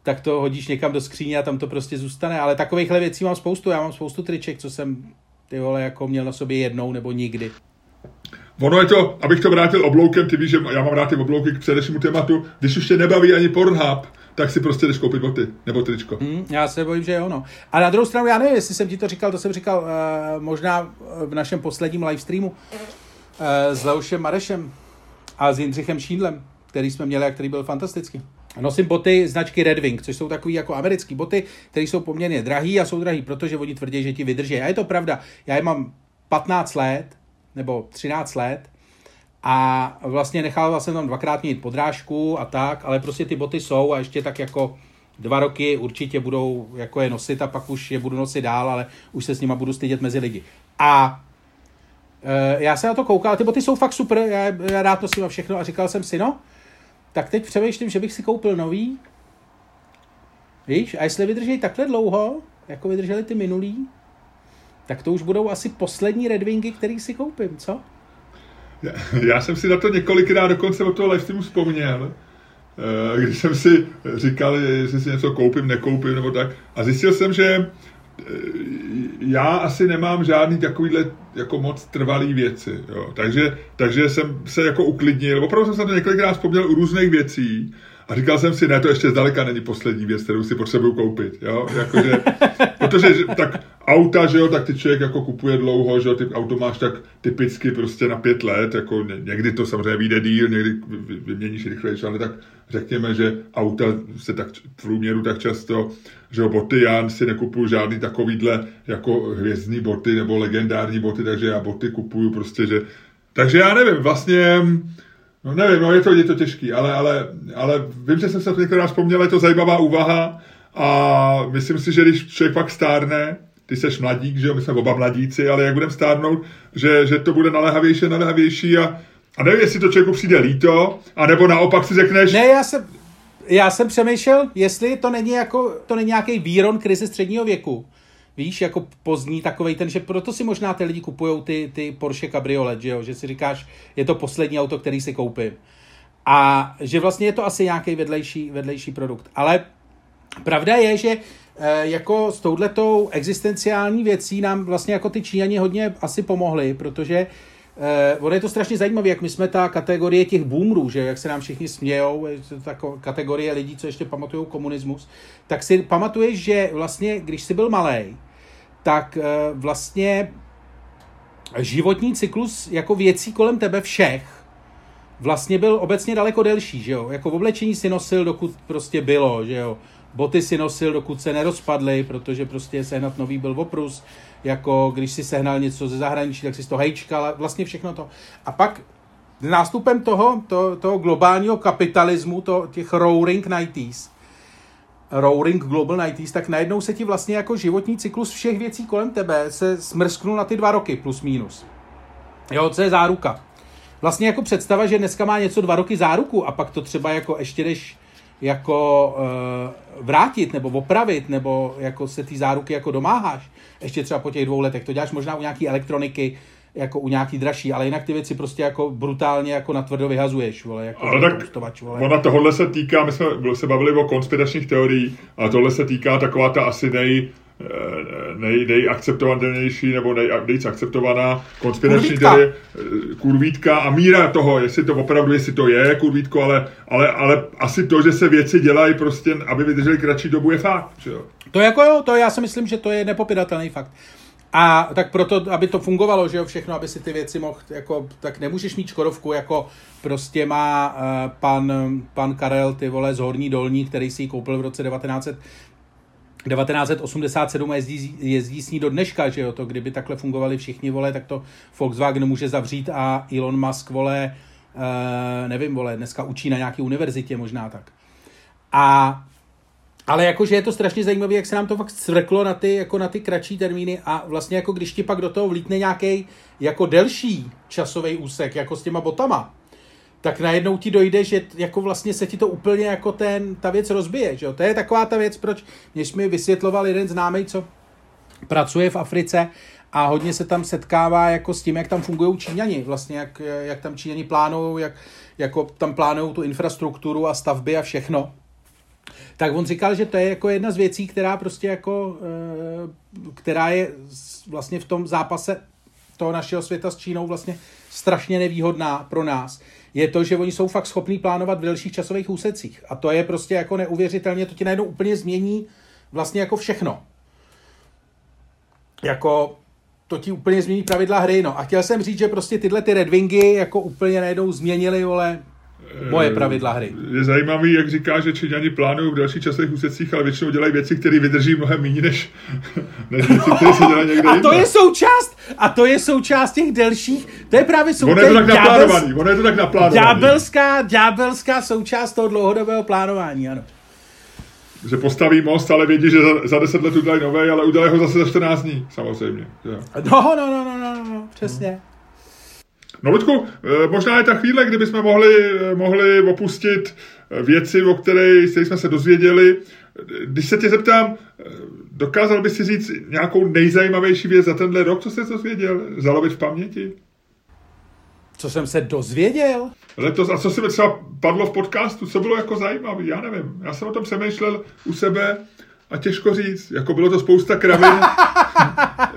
tak to hodíš někam do skříně a tam to prostě zůstane. Ale takovýchhle věcí mám spoustu. Já mám spoustu triček, co jsem ty vole jako měl na sobě jednou nebo nikdy. Ono je to, abych to vrátil obloukem, ty víš, že já mám rád ty oblouky k předešímu tématu, když už tě nebaví ani Pornhub, tak si prostě jdeš koupit boty nebo tričko. Hmm, já se bojím, že jo, no. A na druhou stranu, já nevím, jestli jsem ti to říkal, to jsem říkal uh, možná v našem posledním livestreamu uh, s Leušem Marešem a s Jindřichem Šídlem, který jsme měli a který byl fantastický. Nosím boty značky Red Wing, což jsou takové jako americké boty, které jsou poměrně drahé a jsou drahé, protože oni tvrdí, že ti vydrží. A je to pravda. Já je mám 15 let, nebo 13 let, a vlastně nechal jsem tam dvakrát mít podrážku a tak, ale prostě ty boty jsou a ještě tak jako dva roky určitě budou jako je nosit a pak už je budu nosit dál, ale už se s nima budu stydět mezi lidi. A e, já se na to koukal, ty boty jsou fakt super, já, já rád nosím a všechno a říkal jsem si, no, tak teď přemýšlím, že bych si koupil nový. Víš, a jestli vydrží takhle dlouho, jako vydrželi ty minulý, tak to už budou asi poslední Red Wingy, který si koupím, co? Já, já jsem si na to několikrát dokonce od toho livestreamu vzpomněl, eh, když jsem si říkal, jestli si něco koupím, nekoupím nebo tak. A zjistil jsem, že já asi nemám žádný takovýhle jako moc trvalý věci. Jo. Takže, takže jsem se jako uklidnil. Opravdu jsem se to několikrát vzpomněl u různých věcí. A říkal jsem si, ne, to ještě zdaleka není poslední věc, kterou si potřebuju koupit, jo, jakože, protože tak auta, že jo, tak ty člověk jako kupuje dlouho, že jo, ty auto máš tak typicky prostě na pět let, jako někdy to samozřejmě vyjde díl, někdy vyměníš rychlejší, ale tak řekněme, že auta se tak v průměru tak často, že jo, boty, já si nekupuju žádný takovýhle jako hvězdní boty nebo legendární boty, takže já boty kupuju prostě, že, takže já nevím, vlastně, No nevím, no je to, je to těžký, ale, ale, ale vím, že jsem se to některá vzpomněl, je to zajímavá úvaha a myslím si, že když člověk pak stárne, ty seš mladík, že jo, my jsme oba mladíci, ale jak budeme stárnout, že, že to bude naléhavější a naléhavější a, a nevím, jestli to člověku přijde líto, anebo naopak si řekneš... Ne, já jsem, já jsem přemýšlel, jestli to není, jako, to není nějaký výron krize středního věku. Víš, jako pozdní takovej ten, že proto si možná ty lidi kupují ty, ty Porsche Cabriolet, že jo? že si říkáš, je to poslední auto, který si koupím. A že vlastně je to asi nějaký vedlejší, vedlejší produkt. Ale pravda je, že e, jako s touhletou existenciální věcí nám vlastně jako ty Číňani hodně asi pomohli, protože Eh, ono je to strašně zajímavé, jak my jsme ta kategorie těch boomerů, že jak se nám všichni smějou, ta kategorie lidí, co ještě pamatují komunismus, tak si pamatuješ, že vlastně, když jsi byl malý, tak eh, vlastně životní cyklus jako věcí kolem tebe všech vlastně byl obecně daleko delší, že jo? Jako v oblečení si nosil, dokud prostě bylo, že jo? Boty si nosil, dokud se nerozpadly, protože prostě sehnat nový byl oprus, jako když si sehnal něco ze zahraničí, tak si to hejčkal, vlastně všechno to. A pak nástupem toho, to, toho globálního kapitalismu, to, těch roaring 90s, Roaring Global 90s, tak najednou se ti vlastně jako životní cyklus všech věcí kolem tebe se smrsknul na ty dva roky plus minus. Jo, co je záruka. Vlastně jako představa, že dneska má něco dva roky záruku a pak to třeba jako ještě jdeš jako uh, vrátit nebo opravit, nebo jako se ty záruky jako domáháš, ještě třeba po těch dvou letech, to děláš možná u nějaký elektroniky, jako u nějaký dražší, ale jinak ty věci prostě jako brutálně jako natvrdo vyhazuješ, vole, jako ale tak postovač, vole. ona tohle se týká, my jsme se bavili o konspiračních teoriích, a tohle se týká taková ta asi nej, eh, nej, nejakceptovanější nebo nej, nejvíc akceptovaná konspirační teorie, eh, kurvítka a míra toho, jestli to opravdu, jestli to je kurvítko, ale, ale, ale asi to, že se věci dělají prostě, aby vydrželi kratší dobu, je fakt. Že jo? To jako jo, to já si myslím, že to je nepopiratelný fakt. A tak proto, aby to fungovalo, že jo, všechno, aby si ty věci mohl, jako, tak nemůžeš mít Škodovku, jako prostě má uh, pan, pan Karel, ty vole, z Horní Dolní, který si ji koupil v roce 1900, 1987 jezdí, jezdí s ní do dneška, že jo, to kdyby takhle fungovali všichni, vole, tak to Volkswagen může zavřít a Elon Musk, vole, uh, nevím, vole, dneska učí na nějaké univerzitě možná tak. A ale jakože je to strašně zajímavé, jak se nám to fakt svrklo na ty, jako na ty kratší termíny a vlastně jako když ti pak do toho vlítne nějaký jako delší časový úsek, jako s těma botama, tak najednou ti dojde, že jako vlastně se ti to úplně jako ten, ta věc rozbije, že jo? To je taková ta věc, proč, než mi vysvětloval jeden známý, co pracuje v Africe a hodně se tam setkává jako s tím, jak tam fungují Číňani, vlastně jak, jak tam Číňani plánují, jak jako tam plánují tu infrastrukturu a stavby a všechno tak on říkal, že to je jako jedna z věcí, která prostě jako, eh, která je vlastně v tom zápase toho našeho světa s Čínou vlastně strašně nevýhodná pro nás, je to, že oni jsou fakt schopní plánovat v delších časových úsecích. A to je prostě jako neuvěřitelně, to ti najednou úplně změní vlastně jako všechno. Jako to ti úplně změní pravidla hry, no. A chtěl jsem říct, že prostě tyhle ty Redwingy jako úplně najednou změnili, vole, moje pravidla hry. Je zajímavý, jak říká, že Číňani plánují v dalších časech úsecích, ale většinou dělají věci, které vydrží mnohem méně než, než věci, které se dělají někde A to je součást, a to je součást těch delších, to je právě součást. Ono je to tak naplánovaný, ono je to tak naplánovaný. Ďábelská, ďábelská součást toho dlouhodobého plánování, ano. Že postaví most, ale vědí, že za, za 10 let udělají nové, ale udělají ho zase za 14 dní, samozřejmě. No, no, no, no, no, no, přesně. Hmm. No Ludku, eh, možná je ta chvíle, kdyby jsme mohli, eh, mohli opustit eh, věci, o které jsme se dozvěděli. Když se tě zeptám, dokázal by si říct nějakou nejzajímavější věc za tenhle rok, co jsi dozvěděl? Zalovit v paměti? Co jsem se dozvěděl? Letos, a co se mi třeba padlo v podcastu, co bylo jako zajímavé, já nevím. Já jsem o tom přemýšlel u sebe a těžko říct, jako bylo to spousta kravin.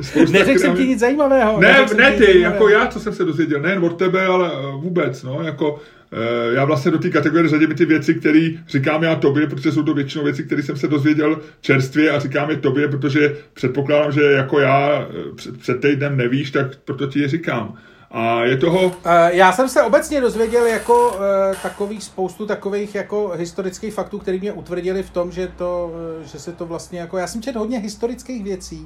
spousta Neřekl jsem ti nic zajímavého. Ne, ne ty, jako já, co jsem se dozvěděl, nejen od tebe, ale eh, vůbec, no, jako eh, já vlastně do té kategorie řadím ty věci, které říkám já tobě, protože jsou to většinou věci, které jsem se dozvěděl čerstvě a říkám je tobě, protože předpokládám, že jako já eh, před, před týdnem nevíš, tak proto ti je říkám. A je toho... Já jsem se obecně dozvěděl jako takových spoustu takových jako historických faktů, které mě utvrdili v tom, že, to, že se to vlastně jako... Já jsem četl hodně historických věcí,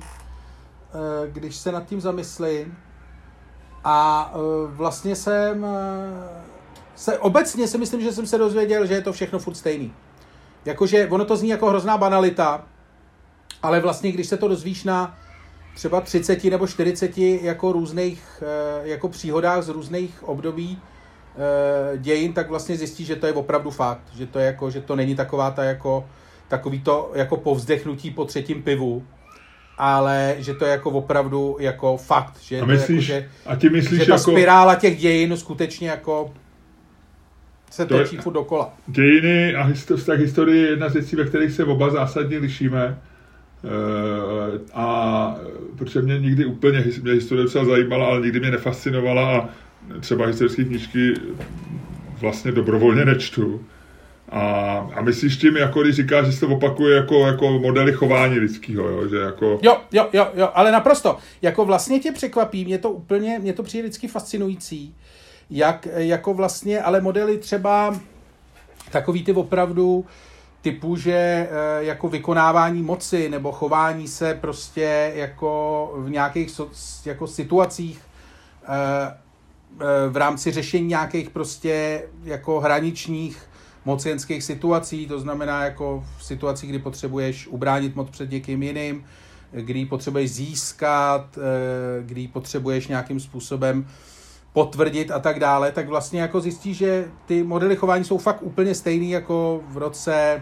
když se nad tím zamyslím. A vlastně jsem se, obecně si myslím, že jsem se dozvěděl, že je to všechno furt stejný. Jakože ono to zní jako hrozná banalita, ale vlastně když se to dozvíš na třeba 30 nebo 40 jako různých eh, jako příhodách z různých období eh, dějin, tak vlastně zjistí, že to je opravdu fakt, že to je jako, že to není taková ta jako takový to jako povzdechnutí po třetím pivu, ale že to je jako opravdu jako fakt, že, a myslíš, to jako, že, a ty myslíš že ta jako... spirála těch dějin skutečně jako se to točí furt dokola. Dějiny a historie je jedna z věcí, ve kterých se oba zásadně lišíme. Eh, a protože mě nikdy úplně mě historie třeba zajímala, ale nikdy mě nefascinovala a třeba historické knížky vlastně dobrovolně nečtu. A, a myslíš tím, jako když říkáš, že se opakuje jako, jako modely chování lidského, jo? Že jako... Jo, jo, jo, jo, ale naprosto. Jako vlastně tě překvapí, mě to úplně, mě to přijde vždycky fascinující, jak jako vlastně, ale modely třeba takový ty opravdu typu, že eh, jako vykonávání moci nebo chování se prostě jako v nějakých jako situacích eh, eh, v rámci řešení nějakých prostě jako hraničních mocenských situací, to znamená jako v situacích, kdy potřebuješ ubránit moc před někým jiným, kdy potřebuješ získat, kdy potřebuješ nějakým způsobem potvrdit a tak dále, tak vlastně jako zjistí, že ty modely chování jsou fakt úplně stejný jako v roce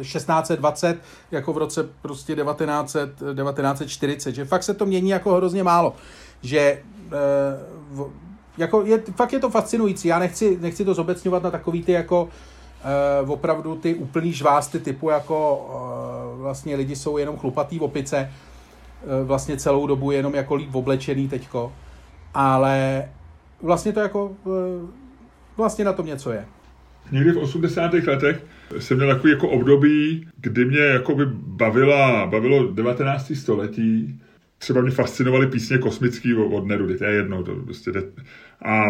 1620, jako v roce prostě 1900, 1940, že fakt se to mění jako hrozně málo, že eh, jako je, fakt je to fascinující, já nechci, nechci to zobecňovat na takový ty jako Uh, opravdu ty úplný žvásty typu jako uh, vlastně lidi jsou jenom chlupatý v opice, vlastně celou dobu jenom jako líp oblečený teďko ale vlastně to jako, eh, vlastně na tom něco je. Někdy v 80. letech jsem měl takový jako období, kdy mě jakoby bavila, bavilo 19. století, třeba mě fascinovaly písně kosmický od Nerudy, to je jedno, to prostě jde. A,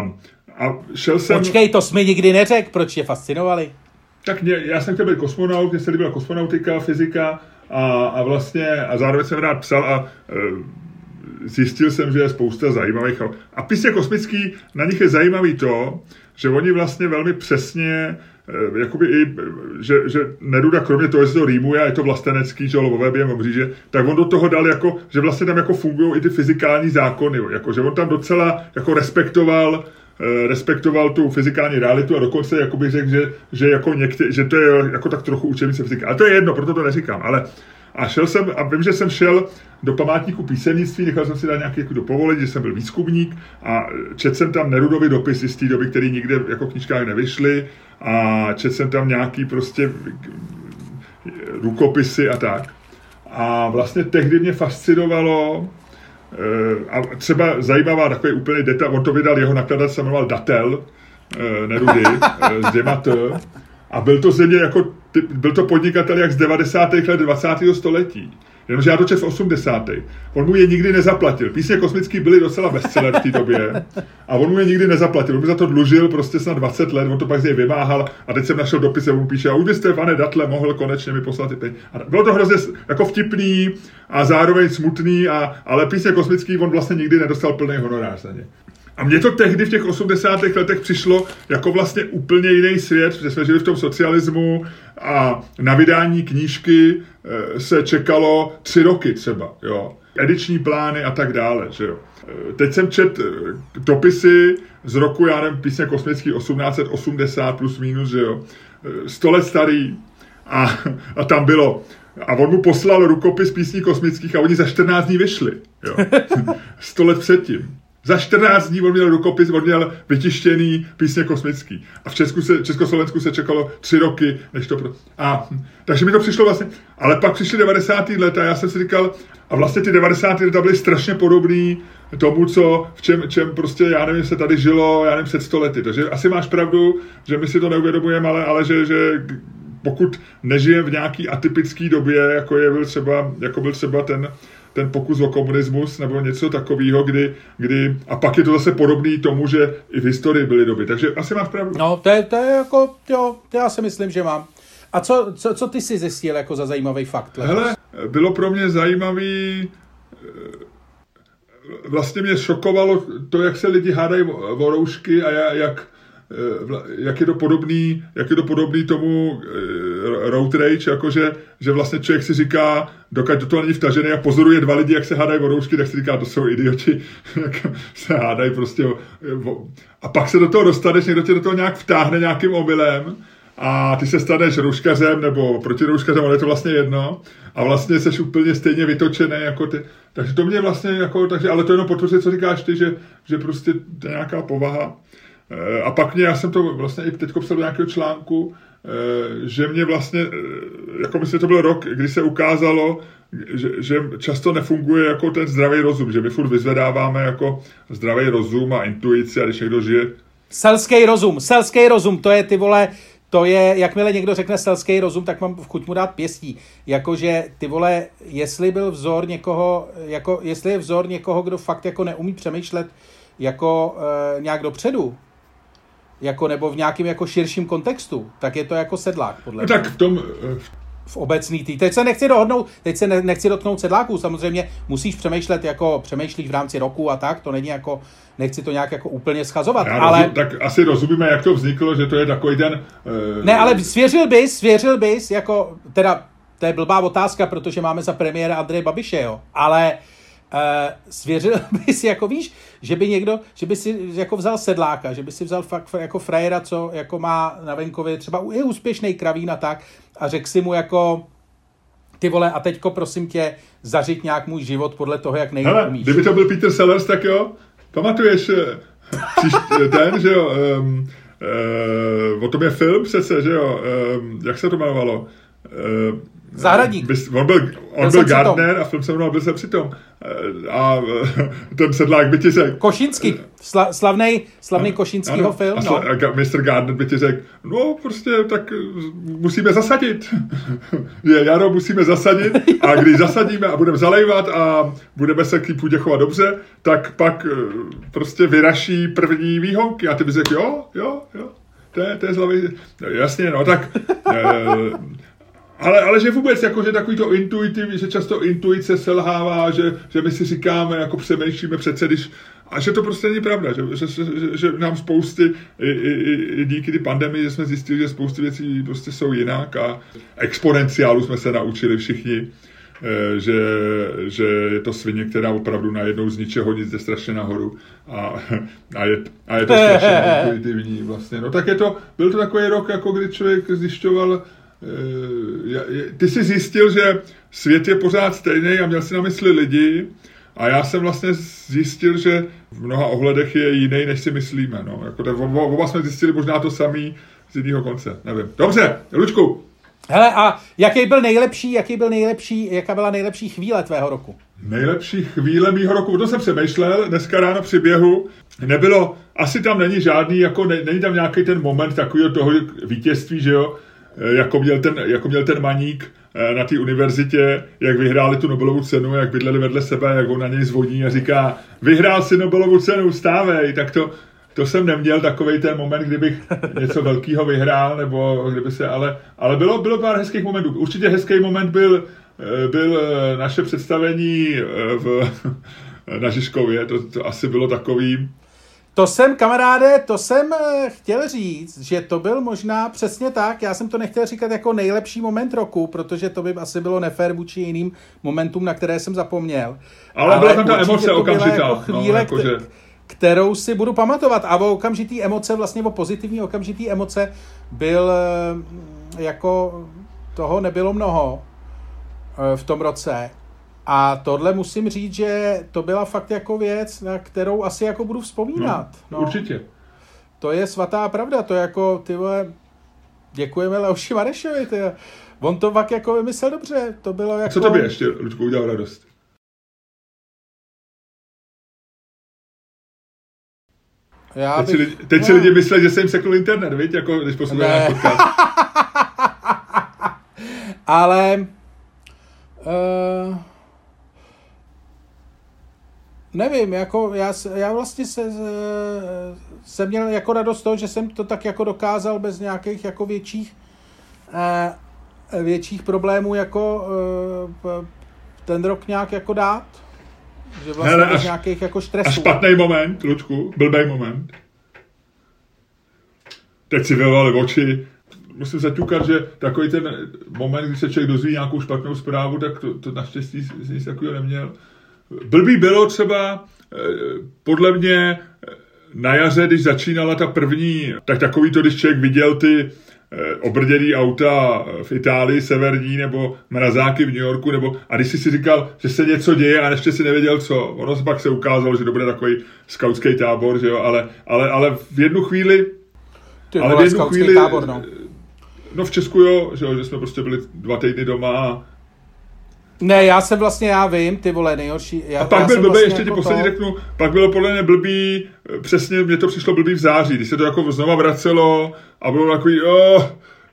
a šel jsem... Počkej, to jsi mi nikdy neřekl, proč tě fascinovali? Tak mě, já jsem chtěl být kosmonaut, mě se líbila kosmonautika, fyzika a, a vlastně, a zároveň jsem rád psal a e, zjistil jsem, že je spousta zajímavých. A písně kosmický, na nich je zajímavý to, že oni vlastně velmi přesně jakoby i, že, že Neruda kromě toho, že to rýmuje a je to vlastenecký, že lovové během obříže, tak on do toho dal jako, že vlastně tam jako fungují i ty fyzikální zákony, jako, že on tam docela jako respektoval eh, respektoval tu fyzikální realitu a dokonce jakoby řekl, že, že, jako některý, že to je jako tak trochu učebnice fyziky. Ale to je jedno, proto to neříkám. Ale a šel jsem, a vím, že jsem šel do památníku písemnictví, nechal jsem si dát nějaký jako povolení, že jsem byl výzkumník a četl jsem tam Nerudovi dopisy z té doby, které nikde jako v knižkách nevyšly a četl jsem tam nějaký prostě rukopisy a tak. A vlastně tehdy mě fascinovalo, eh, a třeba zajímavá takový úplný detail, on to vydal, jeho nakladatel se jmenoval Datel, eh, Nerudy, z eh, Děmat, a byl to země jako, byl to podnikatel jak z 90. let 20. století. Jenomže já to čet v 80. On mu je nikdy nezaplatil. Písně kosmický byly docela bestseller v té době. A on mu je nikdy nezaplatil. On mi za to dlužil prostě snad 20 let, on to pak z něj vymáhal a teď jsem našel dopis, on mu píše, a už byste, pane Datle, mohl konečně mi poslat ty peníze. A bylo to hrozně jako vtipný a zároveň smutný, a, ale písně kosmický on vlastně nikdy nedostal plný honorář za ně. A mně to tehdy v těch 80. letech přišlo jako vlastně úplně jiný svět, protože jsme žili v tom socialismu a na vydání knížky eh, se čekalo tři roky třeba, jo. Ediční plány a tak dále, že jo. Eh, teď jsem čet eh, dopisy z roku, já nevím, písně kosmický 1880 plus minus, že jo. Sto let starý a, a tam bylo a on mu poslal rukopis písní kosmických a oni za 14 dní vyšli. Jo. 100 let předtím. Za 14 dní on měl rukopis, on měl vytištěný písně kosmický. A v Česku se, Československu se čekalo tři roky, než to... Pro... A, takže mi to přišlo vlastně... Ale pak přišly 90. leta a já jsem si říkal, a vlastně ty 90. leta byly strašně podobný tomu, co, v čem, čem prostě, já nevím, se tady žilo, já nevím, před stolety. Takže asi máš pravdu, že my si to neuvědomujeme, ale, ale že, že pokud nežijeme v nějaký atypické době, jako, je byl třeba, jako byl třeba ten, ten pokus o komunismus nebo něco takového, kdy, kdy, a pak je to zase podobný tomu, že i v historii byly doby. Takže asi máš pravdu. No, to je, to je jako, jo, já si myslím, že mám. A co, co, co ty si zjistil jako za zajímavý fakt? Letos? Hele, bylo pro mě zajímavý, vlastně mě šokovalo to, jak se lidi hádají o roušky a jak, jak je to podobný, jak je to podobný tomu eh, road rage, jakože, že vlastně člověk si říká, dokud do toho není vtažený a pozoruje dva lidi, jak se hádají o roušky, tak si říká, to jsou idioti, jak se hádají prostě. A pak se do toho dostaneš, někdo tě do toho nějak vtáhne nějakým omylem a ty se staneš rouškařem nebo protirouškařem, ale je to vlastně jedno a vlastně jsi úplně stejně vytočený jako ty. Takže to mě vlastně jako, takže, ale to jenom potvrzuje, co říkáš ty, že, že prostě to je nějaká povaha. Eh, a pak mě, já jsem to vlastně i teď psal do nějakého článku, že mě vlastně, eh, jako myslím, to byl rok, kdy se ukázalo, že, že často nefunguje jako ten zdravý rozum, že my furt vyzvedáváme jako zdravý rozum a intuici a když někdo žije Selský rozum, selský rozum, to je ty vole, to je, jakmile někdo řekne selský rozum, tak mám v chuť mu dát pěstí. Jakože ty vole, jestli byl vzor někoho, jako, jestli je vzor někoho, kdo fakt jako neumí přemýšlet jako e, nějak dopředu, jako nebo v nějakém jako širším kontextu, tak je to jako sedlák, podle no, Tak v tom, v v obecný tý. Teď se nechci dohodnout, teď se ne, nechci dotknout sedláků, samozřejmě musíš přemýšlet jako přemýšlíš v rámci roku a tak, to není jako, nechci to nějak jako úplně schazovat, Já ale... Rozum, tak asi rozumíme, jak to vzniklo, že to je takový ten... Uh... Ne, ale svěřil bys, svěřil bys, jako, teda, to je blbá otázka, protože máme za premiéra Andreje Babiše, jo, ale Uh, svěřil by si, jako víš, že by někdo, že by si jako vzal sedláka, že by si vzal fakt jako frajera, co jako má na venkově třeba je úspěšný kravín a tak a řekl si mu jako ty vole a teďko prosím tě zařiď nějak můj život podle toho, jak nejde Hele, umíš. kdyby to byl Peter Sellers, tak jo, pamatuješ eh, příš, ten, že jo, um, uh, o tom je film přece, že jo, um, jak se to jmenovalo? Uh, Zahradník. On byl, on byl, byl Gardner a film se jmenoval Byl se přitom. Eh, a eh, ten sedlák by ti řekl... Košinský, sla, slavný, slavný Košinskýho film. A sla, no. Mr. Gardner by ti řekl, no prostě tak musíme zasadit. Je jaro, musíme zasadit a když zasadíme a budeme zalejvat a budeme se k té půdě chovat dobře, tak pak eh, prostě vyraší první výhonky a ty bys řekl, jo, jo, jo. To je, to je zlavý. Jasně, no tak ale, ale že vůbec, jako, že takový to intuitivní, že často intuice selhává, že, že my si říkáme, jako přemýšlíme přece, když, a že to prostě není pravda, že, že, že, že nám spousty, i, i, i díky ty pandemii, že jsme zjistili, že spousty věcí prostě jsou jinak a exponenciálu jsme se naučili všichni, eh, že, že je to svině, která opravdu najednou z ničeho nic jde strašně nahoru a, a, je, a je to strašně intuitivní vlastně. No tak je to, byl to takový rok, jako kdy člověk zjišťoval, ty jsi zjistil, že svět je pořád stejný a měl si na mysli lidi a já jsem vlastně zjistil, že v mnoha ohledech je jiný, než si myslíme. No. Jako to, oba jsme zjistili možná to samý z jiného konce. Nevím. Dobře, Lučku. Hele, a jaký byl nejlepší, jaký byl nejlepší, jaká byla nejlepší chvíle tvého roku? Nejlepší chvíle mýho roku, to jsem přemýšlel, dneska ráno při běhu, nebylo, asi tam není žádný, jako ne, není tam nějaký ten moment takového toho vítězství, že jo, Eh, jako měl ten, jako měl ten maník eh, na té univerzitě, jak vyhráli tu Nobelovu cenu, jak bydleli vedle sebe, jak on na něj zvoní a říká, vyhrál si Nobelovu cenu, stávej, tak to, to jsem neměl takový ten moment, kdybych něco velkého vyhrál, nebo kdyby se, ale, ale bylo, bylo pár hezkých momentů. Určitě hezký moment byl, eh, byl naše představení v, na Žižkově, to, to asi bylo takový, to jsem, kamaráde, to jsem eh, chtěl říct, že to byl možná přesně tak. Já jsem to nechtěl říkat jako nejlepší moment roku, protože to by asi bylo nefér vůči jiným momentům, na které jsem zapomněl. Ale, Ale byla tam ta emoce okamžitá. Jako no, chvíle, no, jako, že... kterou si budu pamatovat. A o okamžitý emoce, vlastně o pozitivní okamžitý emoce byl eh, jako toho nebylo mnoho. eh, v tom roce. A tohle musím říct, že to byla fakt jako věc, na kterou asi jako budu vzpomínat. No, no. Určitě. To je svatá pravda, to je jako, ty vole, děkujeme Leoši Marešovi, ty. On to fakt jako vymyslel dobře, to bylo jako... Co tobě ještě, Luďku, udělal radost? Já teď bych... si, teď no. si lidi myslí, že jsem sekl internet, víš, jako když poslouchají podcast. Ale... Uh, nevím, jako já, já vlastně se, jsem měl jako radost toho, že jsem to tak jako dokázal bez nějakých jako větších uh, větších problémů jako uh, ten rok nějak jako dát. Že vlastně Hele, až, nějakých jako stresů. A špatný moment, Lučku, blbý moment. Teď si vyvolali oči. Musím zaťukat, že takový ten moment, kdy se člověk dozví nějakou špatnou zprávu, tak to, to naštěstí nic takového neměl. Blbý bylo třeba, eh, podle mě, na jaře, když začínala ta první, tak takový to, když člověk viděl ty Eh, obrděný auta v Itálii severní nebo mrazáky v New Yorku, nebo, a když jsi si říkal, že se něco děje a ještě si nevěděl co, ono se pak se ukázalo, že to bude takový skautský tábor, že jo, ale, ale, ale v jednu chvíli Ty ale v jednu chvíli, tábor, no. no v Česku jo, že, jo, že jsme prostě byli dva týdny doma a ne, já jsem vlastně, já vím, ty vole, nejhorší. Já, a pak já byl blbý, vlastně ještě jako ti poslední to... řeknu, pak bylo podle mě blbý, přesně mě to přišlo blbý v září, když se to jako znova vracelo a bylo takový, oh,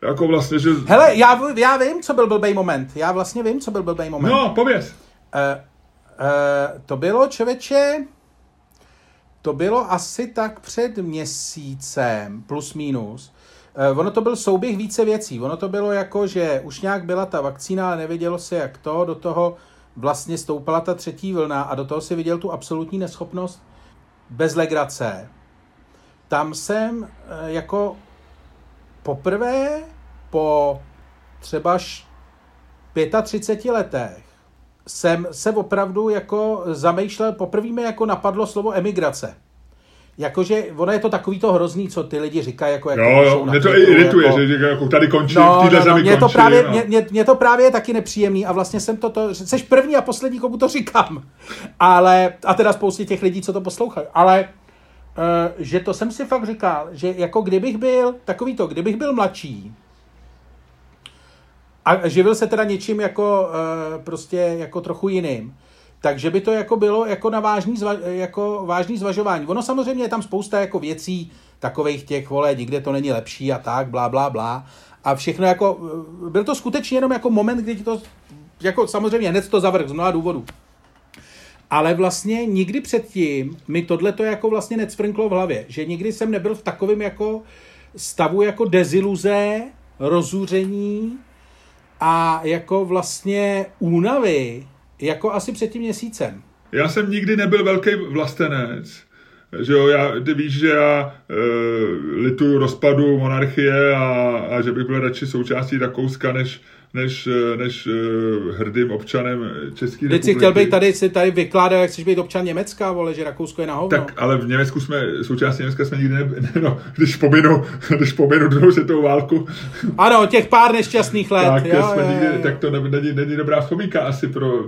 jako vlastně, že... Hele, já, já vím, co byl blbý moment. Já vlastně vím, co byl blbý moment. No, pověz. Uh, uh, to bylo, čověče, to bylo asi tak před měsícem, plus minus, ono to byl souběh více věcí. Ono to bylo jako, že už nějak byla ta vakcína, ale nevědělo se jak to, do toho vlastně stoupala ta třetí vlna a do toho si viděl tu absolutní neschopnost bez legrace. Tam jsem uh, jako poprvé po třeba 35 letech jsem se opravdu jako zamýšlel, poprvé mi jako napadlo slovo emigrace. Jakože, ono je to takový to hrozný, co ty lidi říkají, jako jak jo, jo, mě to i irituje, jako... že jako tady končí, no, v no, no, mě to právě, no. mě, mě, mě, to právě je taky nepříjemný a vlastně jsem to, to jsi první a poslední, komu to říkám. Ale, a teda spoustě těch lidí, co to poslouchají. Ale, uh, že to jsem si fakt říkal, že jako kdybych byl, takový to, kdybych byl mladší, a živil se teda něčím jako uh, prostě jako trochu jiným, takže by to jako bylo jako na vážný, zva, jako vážný zvažování. Ono samozřejmě je tam spousta jako věcí, takových těch, vole, nikde to není lepší a tak, blá, blá, blá. A všechno jako, byl to skutečně jenom jako moment, kdy to, jako samozřejmě hned to zavrh z mnoha důvodů. Ale vlastně nikdy předtím mi tohle to jako vlastně necvrnklo v hlavě, že nikdy jsem nebyl v takovém jako stavu jako deziluze, rozuření a jako vlastně únavy, jako asi před tím měsícem. Já jsem nikdy nebyl velký vlastenec. Že jo, já, ty víš, že já e, lituju rozpadu monarchie a, a že bych byl radši součástí Rakouska, než, než, než uh, hrdým občanem České republiky. Teď si chtěl být tady, si tady vykládat, jak chceš být občan Německa, vole, že Rakousko je na hovno. Tak, ale v Německu jsme, součástí Německa jsme nikdy ne, ne no, když pominu, když pominu druhou světovou válku. Ano, těch pár nešťastných let. tak, jo, jsme jo, nikdy, jo. tak to není, není dobrá vzpomínka asi pro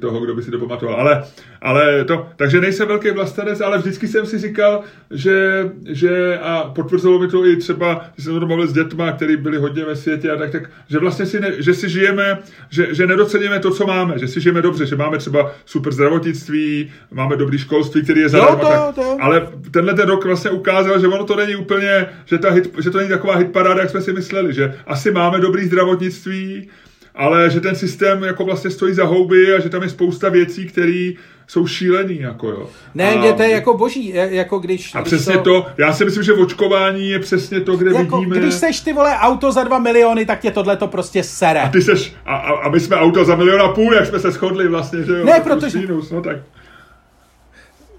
toho, kdo by si to pamatoval. Ale, ale to, takže nejsem velký vlastenec, ale vždycky jsem si říkal, že, že a potvrzelo mi to i třeba, když jsem to bavil s dětma, který byli hodně ve světě a tak, tak že vlastně si, ne, že si žijeme, že, že nedoceníme to, co máme, že si žijeme dobře, že máme třeba super zdravotnictví, máme dobrý školství, který je zadarmo. Tak, to. Ale tenhle ten rok vlastně ukázal, že ono to není úplně, že, ta hit, že to není taková hitparáda, jak jsme si mysleli, že asi máme dobrý zdravotnictví, ale že ten systém jako vlastně stojí za houby a že tam je spousta věcí, které jsou šílený, jako jo. Ne, a, to je jako boží, jako když... A když přesně to... to, já si myslím, že očkování je přesně to, kde jako, vidíme... Když seš ty vole auto za dva miliony, tak tě tohle to prostě sere. A ty seš, a, a, a my jsme auto za milion a půl, jak jsme se shodli vlastně, že jo. Ne, protože... Minus, no tak.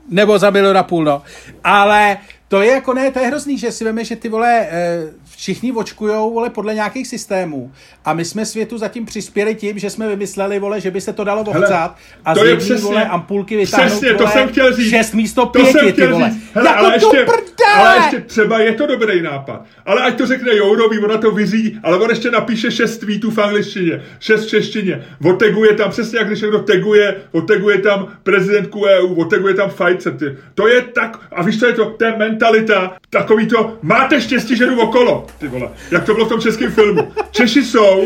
Nebo za milion a půl, no. Ale to je jako ne, to je hrozný, že si veme, že ty vole, eh, všichni očkujou, vole, podle nějakých systémů. A my jsme světu zatím přispěli tím, že jsme vymysleli, vole, že by se to dalo vohcat a to z je jedný, přesně- vole, ampulky vytáhnout, Přesně, to vole, jsem chtěl říct. šest místo To jsem pěti, ty chtěl vole. říct. Hele, jako ale, ještě, prdele! ale ještě třeba je to dobrý nápad. Ale ať to řekne Jourový, ona to vyzí, ale on ještě napíše šest tweetů v angličtině, šest v češtině. Oteguje tam, přesně jak když někdo teguje, oteguje tam prezidentku EU, oteguje tam Pfizer. Ty. To je tak, a víš, co je to? To je mentalita, takový to, máte štěstí, že jdu okolo, ty vole. Jak to bylo v tom českém filmu. Češi jsou,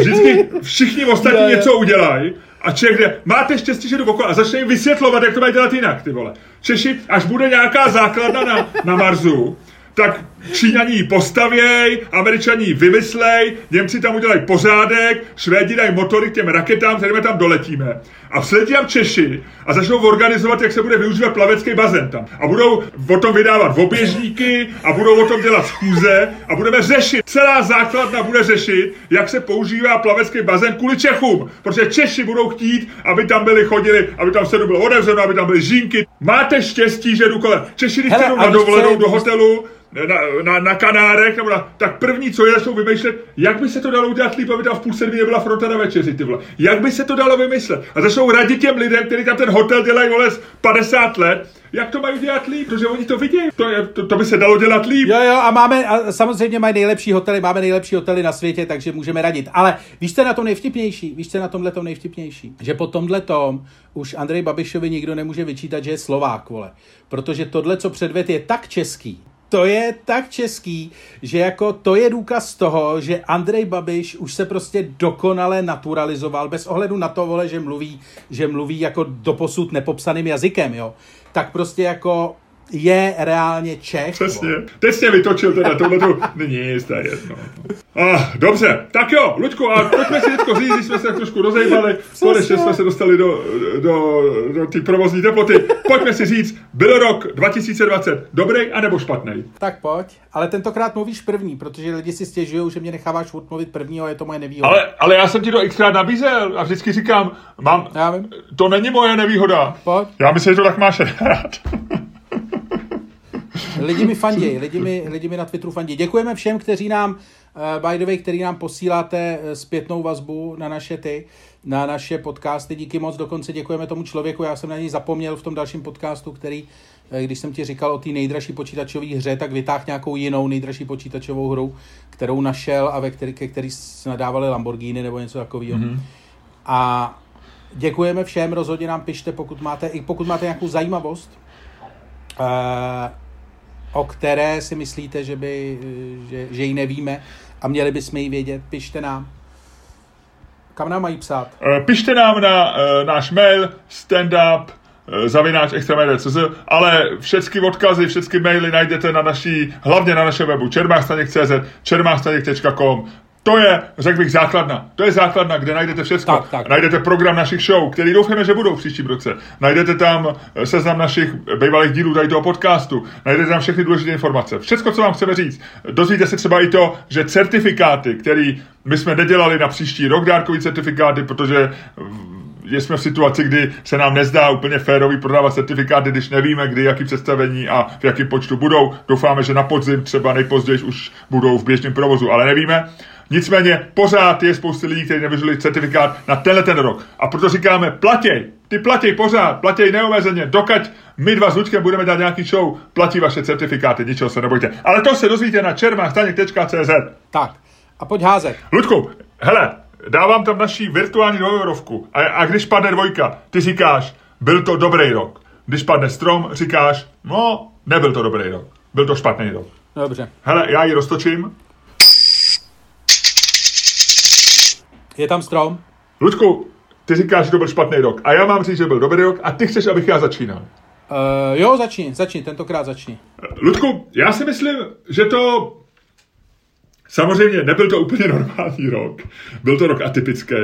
vždycky všichni ostatní něco udělají, a Čech jde, máte štěstí, že jdu okolo a začne jim vysvětlovat, jak to mají dělat jinak, ty vole. Češi, až bude nějaká základna na, na Marsu, tak Číňaní ji postavěj, Američani ji vymyslej, Němci tam udělají pořádek, Švédi dají motory k těm raketám, kterými tam doletíme. A vsledí tam Češi a začnou organizovat, jak se bude využívat plavecký bazén tam. A budou o tom vydávat oběžníky a budou o tom dělat schůze a budeme řešit, celá základna bude řešit, jak se používá plavecký bazén kvůli Čechům. Protože Češi budou chtít, aby tam byli chodili, aby tam se bylo otevřeno, aby tam byly žínky. Máte štěstí, že jdu kolem. Češi, když Hele, jdou na dovolenou do hotelu, na, na, na Kanárech, nebo na, tak první, co je, začnou vymýšlet, jak by se to dalo udělat líp, aby tam v půl sedmi nebyla fronta na večeři, ty vole. Jak by se to dalo vymyslet? A začnou radit těm lidem, kteří tam ten hotel dělají, vole, z 50 let, jak to mají dělat líp, protože oni to vidí. To, je, to, to by se dalo dělat líp. Jo, jo, a máme, a samozřejmě mají nejlepší hotely, máme nejlepší hotely na světě, takže můžeme radit. Ale víš, co je na tom nejvtipnější? Víš, co je na tomhle tom nejvtipnější? Že po tomhle tom už Andrej Babišovi nikdo nemůže vyčítat, že je Slovák, vole. Protože tohle, co předved, je tak český. To je tak český, že jako to je důkaz toho, že Andrej Babiš už se prostě dokonale naturalizoval, bez ohledu na to, vole, že mluví, že mluví jako doposud nepopsaným jazykem, jo. Tak prostě jako je reálně Čech. Přesně. vole. Teď jsi mě vytočil teda tohleto. Není nic, to je jedno. Ah, dobře, tak jo, Luďku, a pojďme si teďko říct, když jsme se tak trošku rozejbali, konečně jsme se dostali do, do, do té provozní teploty. Pojďme si říct, byl rok 2020 dobrý anebo špatný? Tak pojď, ale tentokrát mluvíš první, protože lidi si stěžují, že mě necháváš furt mluvit prvního a je to moje nevýhoda. Ale, ale já jsem ti to xkrát nabízel a vždycky říkám, mám, Já vím. to není moje nevýhoda. Pojď. Já myslím, že to tak máš rád. Lidi mi fandí, lidi mi, lidi mi na Twitteru fandí. Děkujeme všem, kteří nám, uh, by the way, který nám posíláte eh, zpětnou vazbu na naše ty, na naše podcasty. Díky moc, dokonce děkujeme tomu člověku, já jsem na něj zapomněl v tom dalším podcastu, který, eh, když jsem ti říkal o té nejdražší počítačové hře, tak vytáhl nějakou jinou nejdražší počítačovou hru, kterou našel a ve který, ke který nadávali Lamborghini nebo něco takového. Mm-hmm. A děkujeme všem, rozhodně nám pište, pokud máte, i pokud máte nějakou zajímavost, eh, o které si myslíte, že, by, že, že ji nevíme a měli bychom ji vědět, pište nám. Kam nám mají psát? Eh, Pište nám na uh, náš mail standup eh, zavináč extramedia.cz, ale všechny odkazy, všechny maily najdete na naší, hlavně na našem webu čermástaněk.cz, čermástaněk.com. To je, řekl bych, základna. To je základna, kde najdete všechno. Tak, tak. Najdete program našich show, který doufáme, že budou v příštím roce. Najdete tam eh, seznam našich bývalých dílů tady toho podcastu. Najdete tam všechny důležité informace. Všechno, co vám chceme říct. Dozvíte se třeba i to, že certifikáty, které my jsme nedělali na příští rok, dárkový certifikáty, protože v- jsme v situaci, kdy se nám nezdá úplně férový prodávat certifikáty, když nevíme, kdy, jaký představení a v jakém počtu budou. Doufáme, že na podzim třeba nejpozději už budou v běžném provozu, ale nevíme. Nicméně pořád je spousta lidí, kteří nevyžili certifikát na tenhle ten rok. A proto říkáme, platěj, ty platěj pořád, platěj neomezeně, dokud my dva s Luďkem budeme dát nějaký show, platí vaše certifikáty, ničeho se nebojte. Ale to se dozvíte na čermástaněk.cz. Tak, a pojď házet. Luďku, hele, dávám tam naší virtuální dvojeurovku a, a když padne dvojka, ty říkáš, byl to dobrý rok. Když padne strom, říkáš, no, nebyl to dobrý rok. Byl to špatný rok. Dobře. Hele, já ji roztočím. Je tam strom? Luďku, ty říkáš, že to byl špatný rok. A já mám říct, že byl dobrý rok a ty chceš, abych já začínal. Uh, jo, začni, začni, tentokrát začni. Ludku, já si myslím, že to samozřejmě nebyl to úplně normální rok. Byl to rok atypický.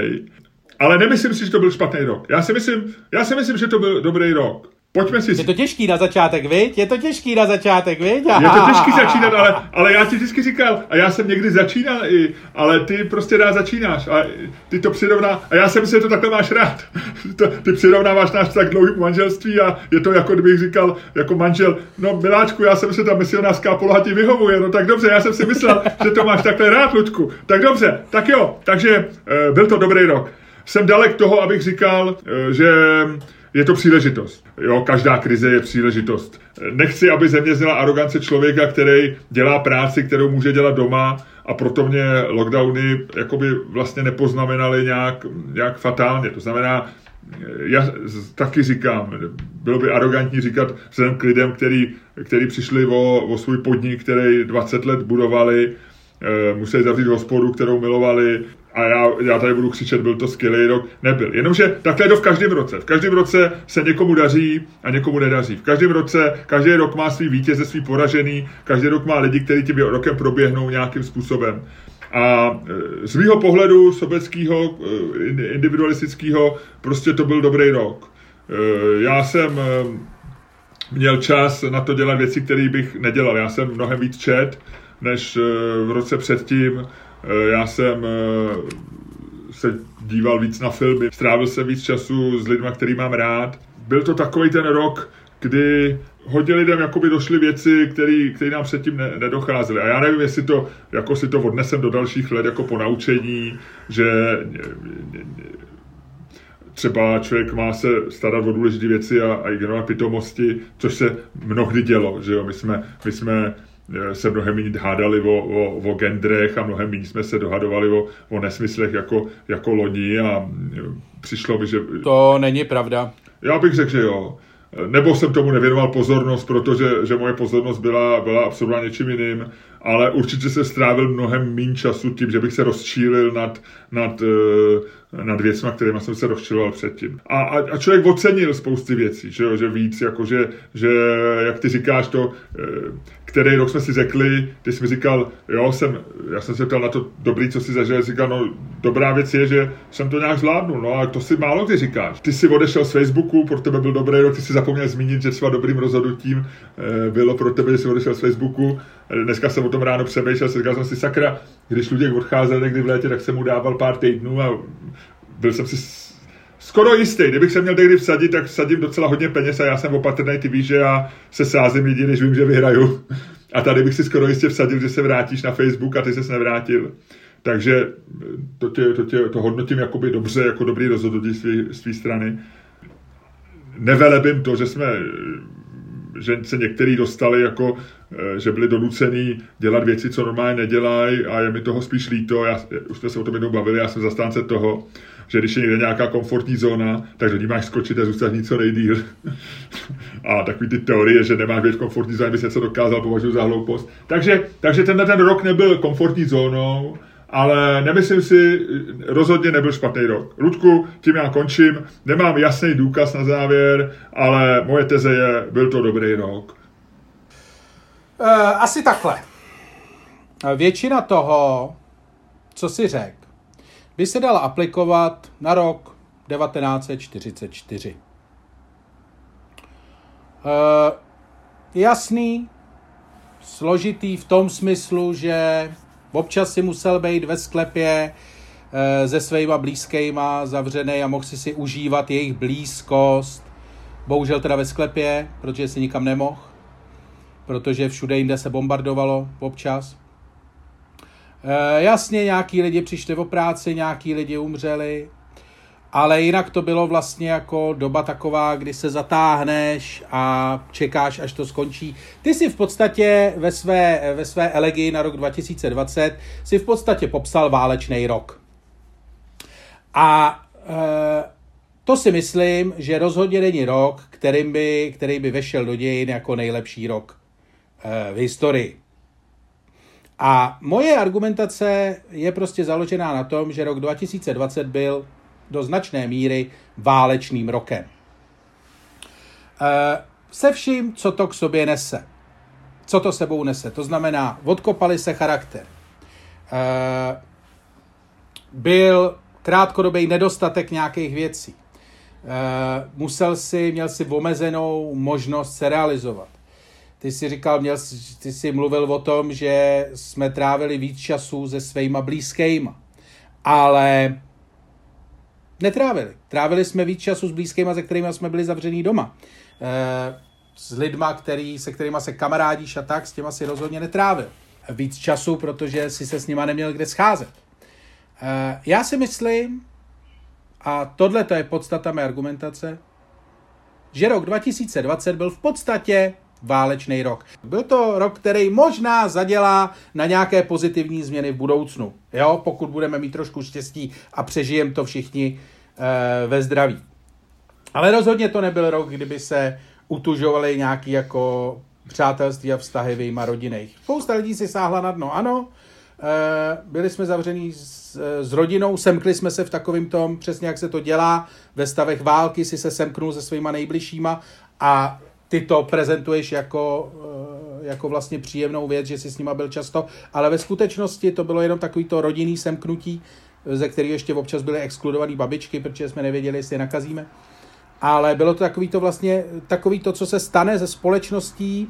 Ale nemyslím si, že to byl špatný rok. Já si myslím, já si myslím že to byl dobrý rok. Pojďme si... Je to těžký na začátek, viď? Je to těžký na začátek, viď? Je to těžký začínat, ale, ale já ti vždycky říkal, a já jsem někdy začínal i, ale ty prostě rád začínáš a ty to přirovná, a já jsem myslím, že to takhle máš rád. ty přirovnáváš náš tak dlouhý manželství a je to jako kdybych říkal jako manžel, no miláčku, já jsem si ta misionářská poloha ti vyhovuje, no tak dobře, já jsem si myslel, že to máš takhle rád, Luďku. Tak dobře, tak jo, takže e, byl to dobrý rok. Jsem dalek toho, abych říkal, e, že je to příležitost. Jo, každá krize je příležitost. Nechci, aby země zněla arogance člověka, který dělá práci, kterou může dělat doma a proto mě lockdowny jakoby vlastně nepoznamenaly nějak, nějak fatálně. To znamená, já taky říkám, bylo by arrogantní říkat vzhledem k lidem, který, který přišli o, o svůj podnik, který 20 let budovali, eh, museli zavřít hospodu, kterou milovali, a já, já tady budu křičet, byl to skvělý rok. Nebyl. Jenomže takhle je to v každém roce. V každém roce se někomu daří a někomu nedaří. V každém roce, každý rok má svý vítěze, svý poražený, každý rok má lidi, kteří tím rokem proběhnou nějakým způsobem. A e, z mýho pohledu sobeckého, e, individualistického, prostě to byl dobrý rok. E, já jsem měl čas na to dělat věci, které bych nedělal. Já jsem mnohem víc čet, než v roce předtím já jsem eh, se díval víc na filmy, strávil jsem víc času s lidmi, který mám rád. Byl to takový ten rok, kdy hodně lidem jakoby došly věci, které nám předtím ne, nedocházely. A já nevím, jestli to, jako si to odnesem do dalších let jako po naučení, že třeba člověk má se starat o důležité věci a, a ignorovat pitomosti, což se mnohdy dělo, že jo, my jsme, my jsme Eh, se mnohem méně hádali o, o, o gendrech a mnohem méně jsme se dohadovali o, o nesmyslech jako, jako loni a eh, přišlo mi, že... To není pravda. Já bych řekl, že jo. Nebo jsem tomu nevěnoval pozornost, protože že moje pozornost byla, byla absolutně něčím jiným, ale určitě se strávil mnohem méně času tím, že bych se rozčílil nad, nad, eh, nad věcmi, kterými jsem se rozčiloval předtím. A, a, a člověk ocenil spousty věcí, že, jo, že víc, jako že, že, jak ty říkáš to, který rok jsme si řekli, ty jsi mi říkal, jo, jsem, já jsem se ptal na to dobrý, co si zažil, říkal, no dobrá věc je, že jsem to nějak zvládnul, no a to si málo kdy říkáš. Ty jsi odešel z Facebooku, pro tebe byl dobrý rok, ty si zapomněl zmínit, že třeba dobrým rozhodnutím eh, bylo pro tebe, že jsi odešel z Facebooku. Dneska jsem o tom ráno přemýšlel, říkal jsem si sakra, když lidé odcházeli někdy v létě, tak jsem mu dával pár týdnů a byl jsem si skoro jistý. Kdybych se měl někdy vsadit, tak vsadím docela hodně peněz a já jsem opatrný, ty víš, že já se sázím lidi, když vím, že vyhraju. A tady bych si skoro jistě vsadil, že se vrátíš na Facebook a ty se nevrátil. Takže to, tě, to, tě, to hodnotím jakoby dobře, jako dobrý rozhodnutí z své strany. Nevelebím to, že jsme že se některý dostali jako, že byli donucený dělat věci, co normálně nedělají a je mi toho spíš líto. Já, už jsme se o tom jednou bavili, já jsem zastánce toho, že když je někde nějaká komfortní zóna, tak do ní máš skočit a zůstat co nejdíl. a takový ty teorie, že nemáš být komfortní zóně, bys něco dokázal, považuji za hloupost. Takže, takže tenhle ten rok nebyl komfortní zónou, ale nemyslím si, rozhodně nebyl špatný rok. Ludku, tím já končím, nemám jasný důkaz na závěr, ale moje teze je, byl to dobrý rok. Uh, asi takhle. Většina toho, co si řekl, by se dala aplikovat na rok 1944. E, jasný, složitý v tom smyslu, že občas si musel být ve sklepě e, se svýma blízkýma zavřený a mohl si si užívat jejich blízkost. Bohužel teda ve sklepě, protože si nikam nemohl, protože všude jinde se bombardovalo občas. E, jasně, nějaký lidi přišli o práci, nějaký lidi umřeli, ale jinak to bylo vlastně jako doba taková, kdy se zatáhneš a čekáš, až to skončí. Ty si v podstatě ve své, ve své elegii na rok 2020 si v podstatě popsal válečný rok. A e, to si myslím, že rozhodně není rok, kterým by, který by vešel do dějin jako nejlepší rok e, v historii. A moje argumentace je prostě založená na tom, že rok 2020 byl do značné míry válečným rokem. E, se vším, co to k sobě nese. Co to sebou nese. To znamená, odkopali se charakter. E, byl krátkodobý nedostatek nějakých věcí. musel si, měl si omezenou možnost se realizovat. Ty jsi říkal, měl, ty jsi mluvil o tom, že jsme trávili víc času se svýma blízkýma. Ale netrávili. Trávili jsme víc času s blízkýma, se kterými jsme byli zavřený doma. E, s lidma, který, se kterými se kamarádíš a tak, s těma si rozhodně netrávil. Víc času, protože si se s nima neměl kde scházet. E, já si myslím, a tohle to je podstata mé argumentace, že rok 2020 byl v podstatě válečný rok. Byl to rok, který možná zadělá na nějaké pozitivní změny v budoucnu, jo? pokud budeme mít trošku štěstí a přežijeme to všichni e, ve zdraví. Ale rozhodně to nebyl rok, kdyby se utužovaly nějaký jako přátelství a vztahy vyjma rodinných. Spousta lidí si sáhla na dno, ano, e, byli jsme zavření s, s rodinou, semkli jsme se v takovém tom, přesně jak se to dělá, ve stavech války si se semknul se svýma nejbližšíma a ty to prezentuješ jako, eh, jako vlastně příjemnou věc, že jsi s nima byl často, ale ve skutečnosti to bylo jenom takový to rodinný semknutí, ze kterých ještě občas byly exkludované babičky, protože jsme nevěděli, jestli je nakazíme. Ale bylo to takový to vlastně, takový to, co se stane ze společností,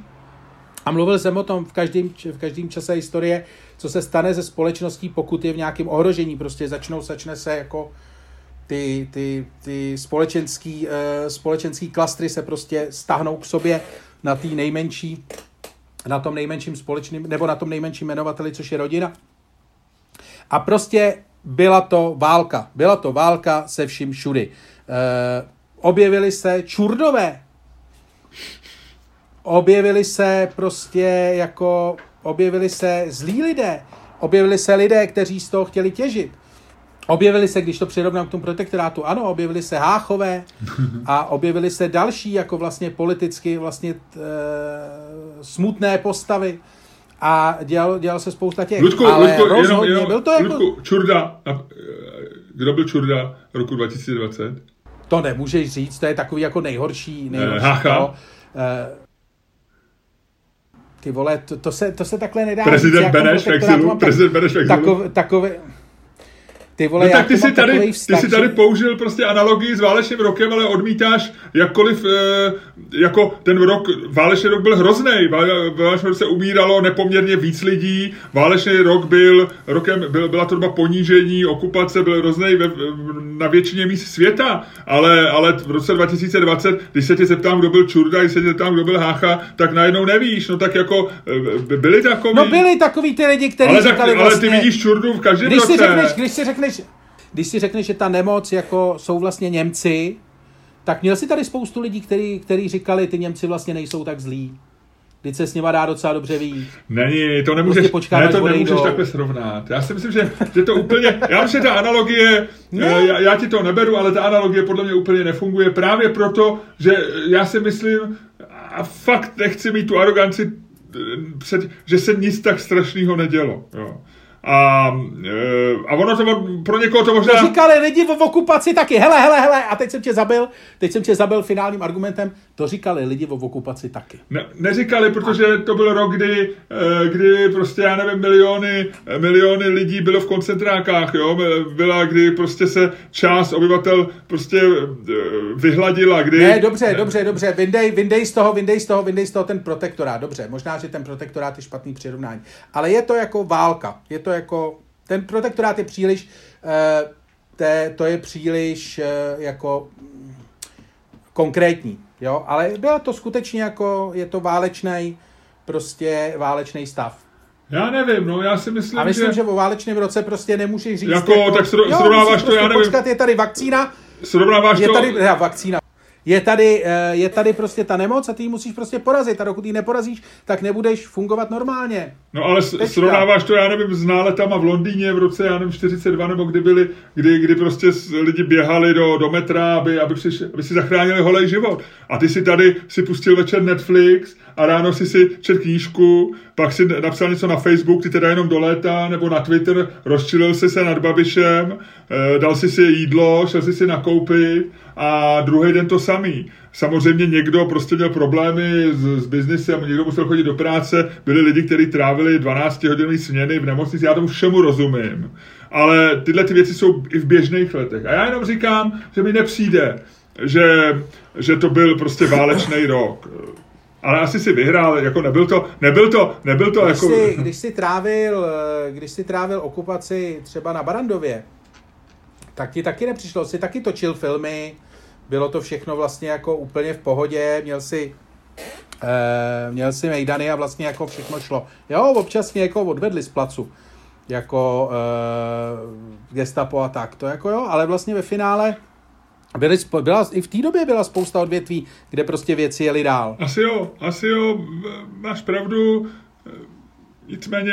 a mluvil jsem o tom v každém, v každém čase historie, co se stane ze společností, pokud je v nějakém ohrožení. Prostě začnou, začne se jako ty, ty, ty společenský, uh, společenský klastry se prostě stáhnou k sobě na tý nejmenší, na tom nejmenším společným, nebo na tom nejmenším jmenovateli, což je rodina. A prostě byla to válka. Byla to válka se vším všudy. Uh, objevili se čurdové. Objevili se prostě jako, objevili se zlí lidé. Objevili se lidé, kteří z toho chtěli těžit. Objevili se, když to přirovnám k tomu protektorátu, ano, objevili se Háchové a objevili se další jako vlastně politicky vlastně e, smutné postavy a dělal, dělal se spousta těch, Ludku, ale Ludku, rozhodně jenom, jenom, byl to jako... Ludku, Čurda, eh, kdo byl Čurda roku 2020? To nemůžeš říct, to je takový jako nejhorší, nejhorší Hácha. to, e, ty vole, to, to, se, to se takhle nedá Prezident říct, Beneš v exilu, prezident Beneš. Takové, takové, ty vole, no tak ty si tady, vztah, ty si tady použil prostě analogii s válečným rokem, ale odmítáš jakkoliv, e, jako ten rok, válečný rok byl hrozný. Válečný rok se umíralo nepoměrně víc lidí, válečný rok byl rokem, byl, byla to doba ponížení, okupace, byl hrozný ve, na většině míst světa, ale, ale v roce 2020, když se tě zeptám, kdo byl Čurda, když se tě zeptám, kdo byl Hácha, tak najednou nevíš, no tak jako byli takový. No byli takový ty lidi, kteří ale, říkali tak, vlastně, ale ty vidíš Čurdu v každém když roce. Si řekneš, když si řekneš, když si řekneš, že ta nemoc jako jsou vlastně Němci, tak měl si tady spoustu lidí, který, který říkali, ty Němci vlastně nejsou tak zlí. Teď se s nima dá docela dobře ví. Není, to nemůžeš, prostě ne, to nemůžeš takhle srovnat. Já si myslím, že, že to úplně, já myslím, že ta analogie, ne. já, já ti to neberu, ale ta analogie podle mě úplně nefunguje právě proto, že já si myslím, a fakt nechci mít tu aroganci, před, že se nic tak strašného nedělo. Jo. A, a ono to pro někoho to možná... To říkali lidi v okupaci taky, hele, hele, hele, a teď jsem tě zabil, teď jsem tě zabil finálním argumentem, to říkali lidi v okupaci taky. Ne, neříkali, protože to byl rok, kdy, kdy prostě, já nevím, miliony, miliony lidí bylo v koncentrákách, jo, byla, kdy prostě se část obyvatel prostě vyhladila, kdy... Ne, dobře, dobře, dobře, vyndej, vyndej z toho, vyndej z toho, vyndej z toho ten protektorát, dobře, možná, že ten protektorát je špatný přirovnání, ale je to jako válka, je to jako, ten protektorát je příliš, uh, te, to je příliš uh, jako konkrétní, jo, ale bylo to skutečně jako, je to válečný, prostě válečný stav. Já nevím, no, já si myslím, A myslím, že... že o válečném roce prostě nemůžeš říct... Jako, jako tak sro, srovnáváš to, prostě já nevím... Počkat, je tady vakcína, Srovnáváš je to... tady, ne, vakcína, je tady, je tady prostě ta nemoc a ty ji musíš prostě porazit a dokud ji neporazíš, tak nebudeš fungovat normálně. No ale Tečka. srovnáváš to, já nevím, s náletama v Londýně v roce, já nevím, 42 nebo kdy byli, kdy, kdy prostě lidi běhali do, do metra, aby, aby, si, aby si zachránili holej život. A ty si tady si pustil večer Netflix a ráno si si čet knížku, pak si napsal něco na Facebook, ty teda jenom do léta, nebo na Twitter, rozčilil si se nad Babišem, dal si si jídlo, šel si si nakoupit a druhý den to samý. Samozřejmě někdo prostě měl problémy s, s biznesem, někdo musel chodit do práce, byli lidi, kteří trávili 12 hodinové směny v nemocnici, já tomu všemu rozumím. Ale tyhle ty věci jsou i v běžných letech. A já jenom říkám, že mi nepřijde, že, že to byl prostě válečný rok. Ale asi si vyhrál, jako nebyl to, nebyl to, nebyl to když jako... Si, když si trávil, když si trávil okupaci třeba na Barandově, tak ti taky nepřišlo, si taky točil filmy, bylo to všechno vlastně jako úplně v pohodě, měl si e, měl si mejdany a vlastně jako všechno šlo. Jo, občas mě jako odvedli z placu, jako e, gestapo a tak, to jako jo, ale vlastně ve finále byly, byla, i v té době byla spousta odvětví, kde prostě věci jeli dál. Asi jo, asi jo, máš pravdu, Nicméně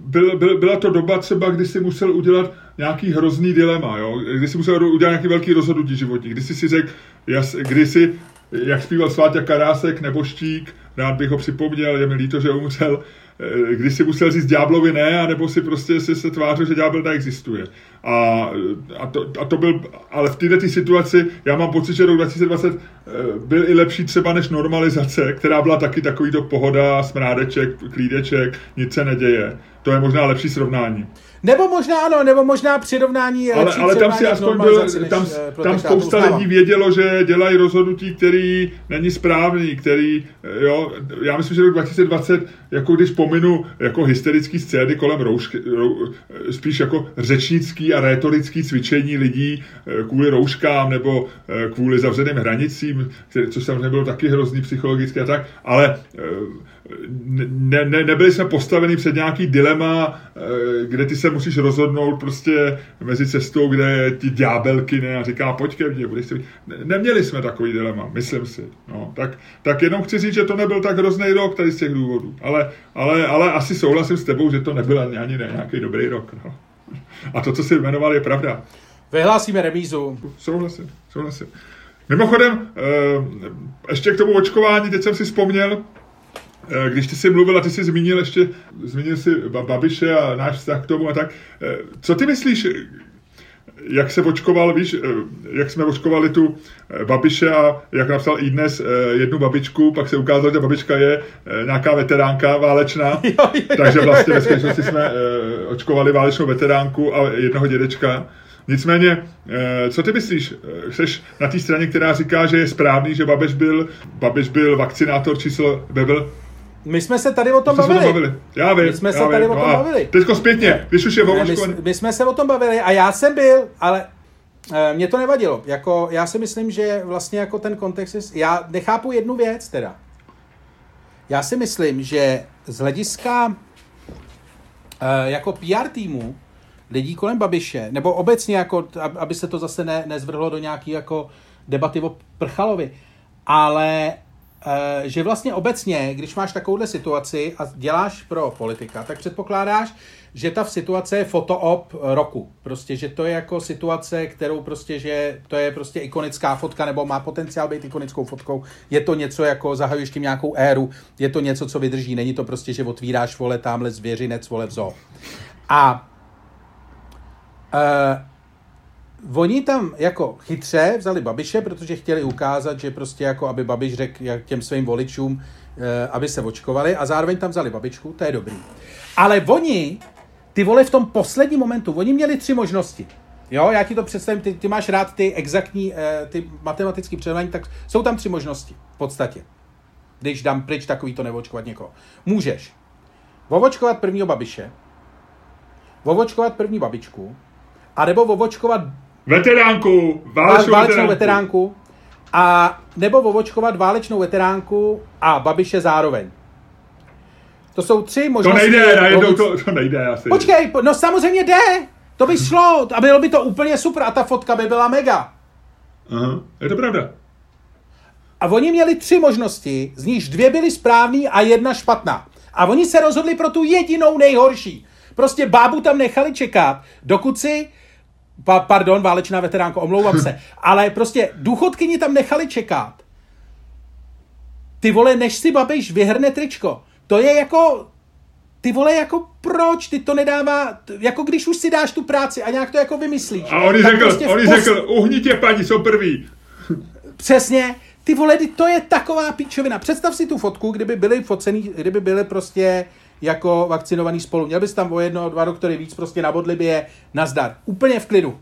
byl, byl, byla to doba třeba, kdy si musel udělat nějaký hrozný dilema, jo? kdy si musel udělat nějaký velký rozhodnutí životní, kdy si si řekl, kdy si, jak zpíval Sváťa Karásek nebo Štík, rád bych ho připomněl, je mi líto, že umřel, Eh, když si musel říct ďáblovi ne, anebo si prostě si se tvářil, že ďábel neexistuje. A, a, to, a to byl, ale v této situaci, já mám pocit, že rok 2020 eh, byl i lepší třeba než normalizace, která byla taky takový to pohoda, smrádeček, klídeček, nic se neděje. To je možná lepší srovnání. Nebo možná ano, nebo možná přirovnání ale, ale tam si aspoň byl, tam, eh, tam spousta uznávám. lidí vědělo, že dělají rozhodnutí, který není správný, který, eh, jo, já myslím, že rok 2020, jako když pominu jako hysterický scény kolem roušky, rou, spíš jako řečnický a rétorický cvičení lidí kvůli rouškám nebo kvůli zavřeným hranicím, což samozřejmě bylo taky hrozný psychologicky a tak, ale ne, ne, nebyli jsme postaveni před nějaký dilema, eh, kde ty se musíš rozhodnout prostě mezi cestou, kde ti ďábelky ne a říká, pojď ke mně, budeš si... Ne, neměli jsme takový dilema, myslím si. No, tak, tak jenom chci říct, že to nebyl tak hrozný rok tady z těch důvodů. Ale, ale, ale asi souhlasím s tebou, že to nebyl ani, ani ne, nějaký dobrý rok. No. A to, co jsi jmenoval, je pravda. Vyhlásíme remízu. Souhlasím, souhlasím. Mimochodem, eh, ještě k tomu očkování, teď jsem si vzpomněl, Eh, když ty jsi mluvil a ty jsi zmínil ještě, zmínil si Babiše a náš vztah k tomu a tak, eh, co ty myslíš, jak se očkoval, víš, eh, jak jsme očkovali tu Babiše a jak napsal i dnes jednu babičku, pak se ukázalo, že babička je nějaká veteránka válečná, jo, jo, takže vlastně ve skutečnosti jsme očkovali válečnou veteránku a jednoho dědečka. Nicméně, co ty myslíš? Jsi na té straně, která říká, že je správný, že Babiš byl, Babiš byl vakcinátor číslo, byl my jsme se tady o tom bavili. Tom bavili. Já vím, My jsme já se tady vím. o tom no bavili. Teďko zpětně, když už je ne, my, my jsme se o tom bavili a já jsem byl, ale e, mě to nevadilo. Jako, já si myslím, že vlastně jako ten kontext je, já nechápu jednu věc teda. Já si myslím, že z hlediska e, jako PR týmu lidí kolem Babiše, nebo obecně jako, aby se to zase ne, nezvrhlo do nějaký jako debaty o Prchalovi, ale že vlastně obecně, když máš takovouhle situaci a děláš pro politika, tak předpokládáš, že ta situace je fotoop roku. Prostě, že to je jako situace, kterou prostě, že to je prostě ikonická fotka, nebo má potenciál být ikonickou fotkou. Je to něco jako, zahajuješ tím nějakou éru, je to něco, co vydrží. Není to prostě, že otvíráš, vole, tamhle zvěřinec, vole, v zoo. A uh, oni tam jako chytře vzali Babiše, protože chtěli ukázat, že prostě jako, aby Babiš řekl těm svým voličům, eh, aby se očkovali a zároveň tam vzali babičku, to je dobrý. Ale oni, ty vole v tom posledním momentu, oni měli tři možnosti. Jo, já ti to představím, ty, ty máš rád ty exaktní, eh, ty matematické předání, tak jsou tam tři možnosti v podstatě. Když dám pryč takový to neočkovat někoho. Můžeš vovočkovat prvního babiše, vovočkovat první babičku, a nebo vovočkovat Veteránku, válečnou, válečnou veteránku. A nebo vovočkovat válečnou veteránku a Babiše zároveň. To jsou tři možnosti. To nejde, najednou to, to nejde asi. Počkej, no samozřejmě jde. To by šlo a bylo by to úplně super a ta fotka by byla mega. Aha, je to pravda. A oni měli tři možnosti, z nichž dvě byly správné a jedna špatná. A oni se rozhodli pro tu jedinou nejhorší. Prostě bábu tam nechali čekat, dokud si Pa, pardon, válečná veteránko, omlouvám se. Ale prostě důchodkyni tam nechali čekat. Ty vole, než si Babiš vyhrne tričko. To je jako, ty vole, jako proč? Ty to nedává, jako když už si dáš tu práci a nějak to jako vymyslíš. A on řekl, prostě on pos... řekl, uhnitě paní, jsou první. Přesně, ty vole, to je taková píčovina. Představ si tu fotku, kdyby byly focený, kdyby byly prostě jako vakcinovaný spolu. Měl bys tam o jedno, dva doktory víc, prostě na bodlibě, nazdar. Úplně v klidu.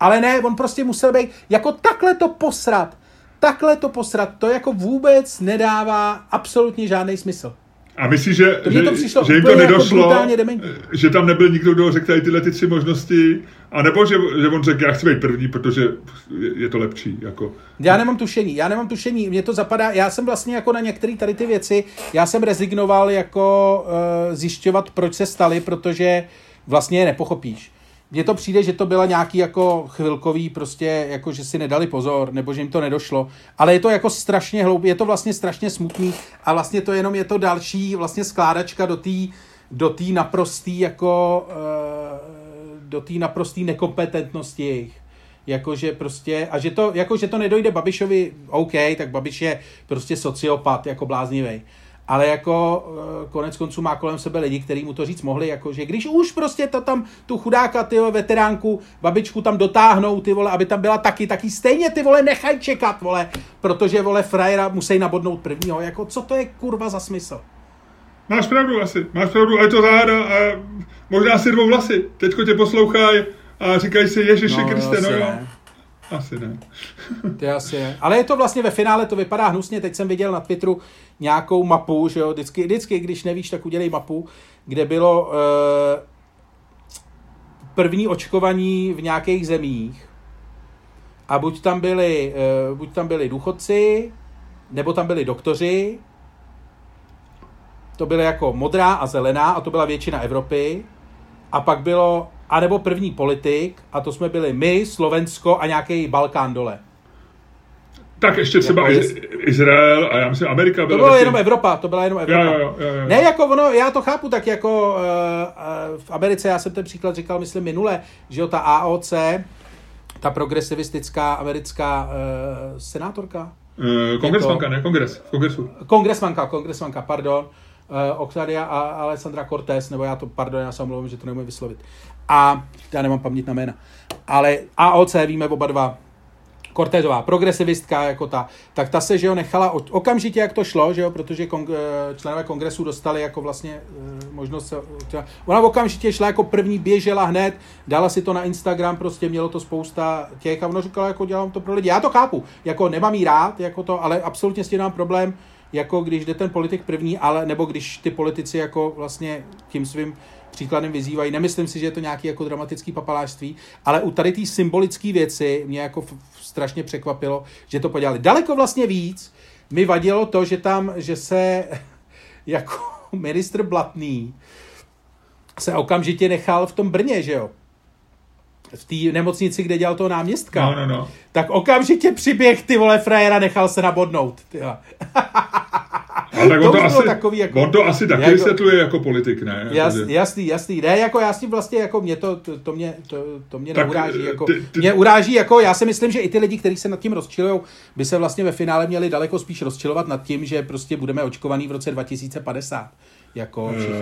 Ale ne, on prostě musel být, jako takhle to posrat, takhle to posrat, to jako vůbec nedává absolutně žádný smysl. A myslíš, že, To že, to přišlo že jim to jako nedošlo, dementní. že tam nebyl nikdo, kdo řekl tady tyhle ty tři možnosti, a nebo že, že on řekl, já chci být první, protože je, je to lepší. Jako. Já nemám tušení, já nemám tušení, mně to zapadá, já jsem vlastně jako na některé tady ty věci, já jsem rezignoval jako uh, zjišťovat, proč se staly, protože vlastně je nepochopíš. Mně to přijde, že to byla nějaký jako chvilkový prostě, jako že si nedali pozor, nebo že jim to nedošlo, ale je to jako strašně hloupý, je to vlastně strašně smutný a vlastně to jenom je to další vlastně skládačka do té do tý naprostý jako uh, do té naprostý nekompetentnosti jejich. Jakože prostě, a že to, jako, že to nedojde Babišovi, OK, tak Babiš je prostě sociopat, jako bláznivý. Ale jako eh, konec konců má kolem sebe lidi, kteří mu to říct mohli, jako že když už prostě to tam, tu chudáka, ty vole, veteránku, babičku tam dotáhnou, ty vole, aby tam byla taky, taky stejně ty vole nechaj čekat, vole, protože vole frajera musí nabodnout prvního, jako co to je kurva za smysl? Máš pravdu asi, máš pravdu, a je to záhada a možná si dvou vlasy. Teďko tě poslouchají a říkají si, Ježiši No, Kriste, no jo. Ne. Asi ne. Je asi je. Ale je to vlastně ve finále, to vypadá hnusně. Teď jsem viděl na Twitteru nějakou mapu, že jo, vždycky, vždycky když nevíš, tak udělej mapu, kde bylo eh, první očkovaní v nějakých zemích a buď tam byli, eh, buď tam byli důchodci, nebo tam byli doktoři, to byly jako modrá a zelená a to byla většina Evropy. A pak bylo, anebo první politik, a to jsme byli my, Slovensko a nějaký Balkán dole. Tak ještě třeba Jako jako jest- Izrael a já myslím Amerika To byla bylo taky- jenom Evropa, to byla jenom Evropa. Jo, jo, jo, jo, jo. Ne, jako ono, já to chápu, tak jako uh, uh, v Americe, já jsem ten příklad říkal, myslím, minule, že jo, ta AOC, ta progresivistická americká uh, senátorka, Eh, Kongresmanka, ne? Kongres, v kongresu. kongresmanka, kongresmanka, pardon, uh, Octavia a Alessandra Cortés, nebo já to, pardon, já se omlouvám, že to nemůžu vyslovit. A já nemám paměť na jména. Ale AOC víme oba dva, Cortézová, progresivistka jako ta, tak ta se, že jo, nechala od, okamžitě, jak to šlo, že jo, protože kong, eh, členové kongresu dostali jako vlastně eh, možnost se, ona okamžitě šla jako první, běžela hned, dala si to na Instagram, prostě mělo to spousta těch a ono říkala, jako dělám to pro lidi. Já to chápu, jako nemám jí rád, jako to, ale absolutně s tím mám problém, jako když jde ten politik první, ale nebo když ty politici jako vlastně tím svým příkladem vyzývají. Nemyslím si, že je to nějaký jako dramatický papalášství, ale u tady té symbolické věci mě jako strašně překvapilo, že to podělali. Daleko vlastně víc mi vadilo to, že tam, že se jako ministr Blatný se okamžitě nechal v tom Brně, že jo? V té nemocnici, kde dělal toho náměstka. No, no, no. Tak okamžitě přiběh ty vole frajera nechal se nabodnout. Ale tak To on to, asi, takový jako- on to asi taky jako- vysvětluje jako politik, ne? Jas, Jakože- jasný, jasný. Ne, jako já s tím vlastně, jako mě to, to, to mě, to, to mě Tak, neuráží. eh, Jako, ty- ty- mě uráží, jako já si myslím, že i ty lidi, kteří se nad tím rozčilují, by se vlastně ve finále měli daleko spíš rozčilovat nad tím, že prostě budeme očkovaný v roce 2050. Jako všichni.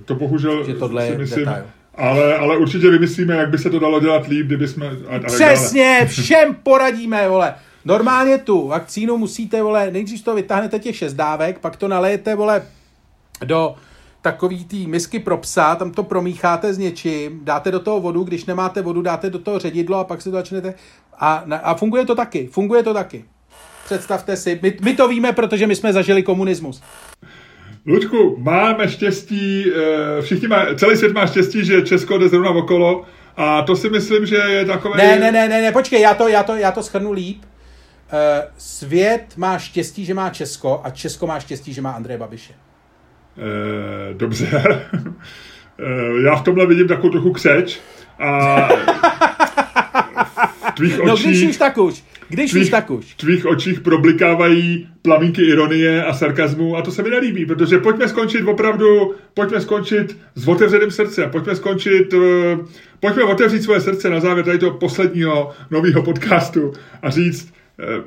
Eh, To bohužel Že tohle si je myslím, detail. Ale, ale určitě vymyslíme, jak by se to dalo dělat líp, kdyby jsme... A, a tak dále. Přesně, všem poradíme, vole. Normálně tu vakcínu musíte, vole, nejdřív toho vytáhnete těch šest dávek, pak to nalejete, vole, do takový tý misky pro psa, tam to promícháte s něčím, dáte do toho vodu, když nemáte vodu, dáte do toho ředidlo a pak si to začnete... A, a funguje to taky, funguje to taky. Představte si, my, my to víme, protože my jsme zažili komunismus. Luďku, máme štěstí, eh, všichni má, celý svět má štěstí, že Česko jde zrovna okolo a to si myslím, že je takové... Ne, ne, ne, ne, ne, počkej, já to, já to, já to schrnu líp. Eh, Svět má štěstí, že má Česko a Česko má štěstí, že má Andreje Babiše. Eh, dobře. Já v tomhle vidím takovou trochu křeč a tvých No když očích... už tak už, když tvých, tak už. tvých očích problikávají plamínky ironie a sarkazmu a to se mi nelíbí, protože pojďme skončit opravdu, pojďme skončit s otevřeným srdcem, pojďme skončit, eh, pojďme otevřít svoje srdce na závěr tady toho posledního nového podcastu a říct, eh,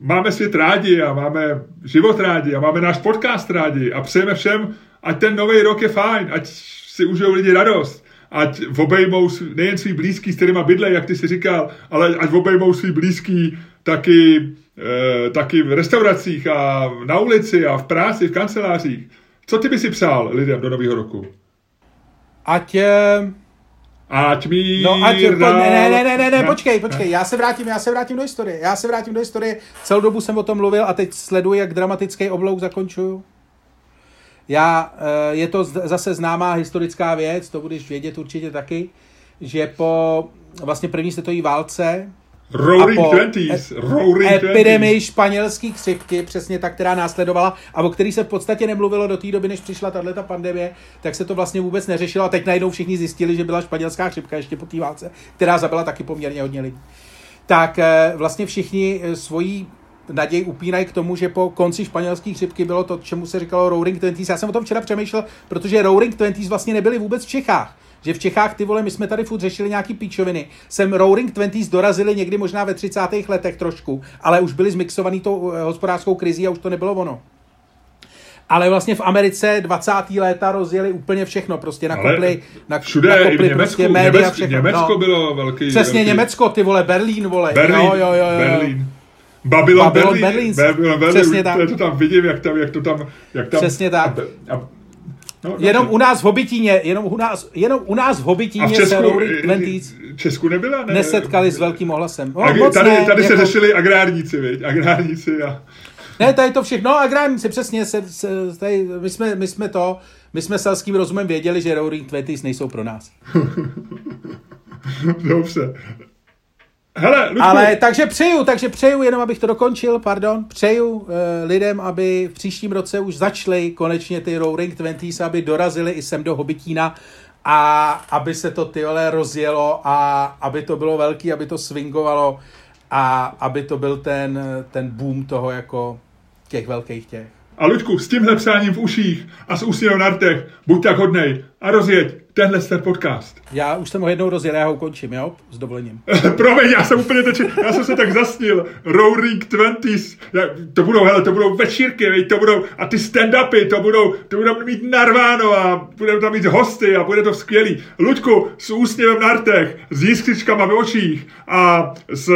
máme svět rádi a máme život rádi a máme náš podcast rádi a přejeme všem, ať ten nový rok je fajn, ať si užijou lidi radost, ať obejmou nejen svý blízký, s kterýma bydlej, jak ty si říkal, ale ať obejmou svý blízký taky, eh, taky v restauracích a na ulici a v práci, v kancelářích. Co ty by si přál lidem do nového roku? Ať, eh, Ať mi No ať, po, dal- ne, ne, ne, ne, ne, počkej, počkej, já se vrátím, já se vrátím do historie, já se vrátím do historie, celou dobu jsem o tom mluvil a teď sleduji, jak dramatický oblouk zakončuju. Já, eh, je to zase známá historická věc, to budeš vědět určitě taky, že po vlastně první světové válce Roaring a po Twenties. Roaring epidemii španělské chřipky, přesně ta, která následovala a o který se v podstatě nemluvilo do té doby, než přišla tahle pandemie, tak se to vlastně vůbec neřešilo a teď najednou všichni zjistili, že byla španělská chřipka ještě po té válce, která zabila taky poměrně hodně lidí. Tak eh, vlastně všichni eh, svoji naději upínají k tomu, že po konci španělské chřipky bylo to, čemu se říkalo Roaring Twenties. Já jsem o tom včera přemýšlel, protože Roaring Twenties vlastně nebyly vůbec v Čechách. Že v Čechách, ty vole, my jsme tady furt řešili nějaký píčoviny. Sem Roaring Twenties dorazili někdy možná ve 30. letech trošku, ale už byli zmixovaný tou eh, hospodářskou krizí a už to nebylo ono. Ale vlastně v Americe 20. léta rozjeli úplně všechno, prostě nakopli, na, Všude, i v nakopli Německu, prostě média, Německo, všechno. Německo no. bylo velký. Přesně velký. Německo, ty vole, Berlín, vole. Berlín, jo, jo, jo, jo. Berlín. Babylon, Babylon Berlín. Berlín. Babylon Berlín. Přesně tak. To tam vidím, jak, tam, jak to tam... Jak tam Přesně tak. A, a, no, Jenom dobře. u nás v Hobitíně, jenom u nás, jenom u nás v a v Hobitíně Česku, se Twenties i- Česku nebyla? Ne, nesetkali s velkým ohlasem. No, Ag- moc tady ne, tady se jako- řešili agrárníci, viď? Agrárníci a... Ne, tady to všechno, no agrárníci, přesně, se, se, tady, my, jsme, my jsme to, my jsme selským rozumem věděli, že Roaring Twenties nejsou pro nás. Dobře. Hele, Ludku, Ale takže přeju, takže přeju, jenom abych to dokončil, pardon, přeju uh, lidem, aby v příštím roce už začaly konečně ty Roaring Twenties, aby dorazili i sem do Hobitína a aby se to tyhle rozjelo a aby to bylo velký, aby to swingovalo a aby to byl ten, ten boom toho jako těch velkých těch. a Luďku, s tímhle přáním v uších a s úsměvem na rtech, buď tak hodnej a rozjeď tenhle ten podcast. Já už jsem ho jednou rozjel, já ho ukončím, jo, s dovolením. Promiň, já jsem úplně teď, já jsem se tak zasnil. Roaring Twenties, to budou, hele, to budou večírky, viď, to budou, a ty stand-upy, to budou, to budou mít narváno a budeme tam mít hosty a bude to skvělý. Luďku, s úsměvem na rtech, s jiskřičkama v očích a s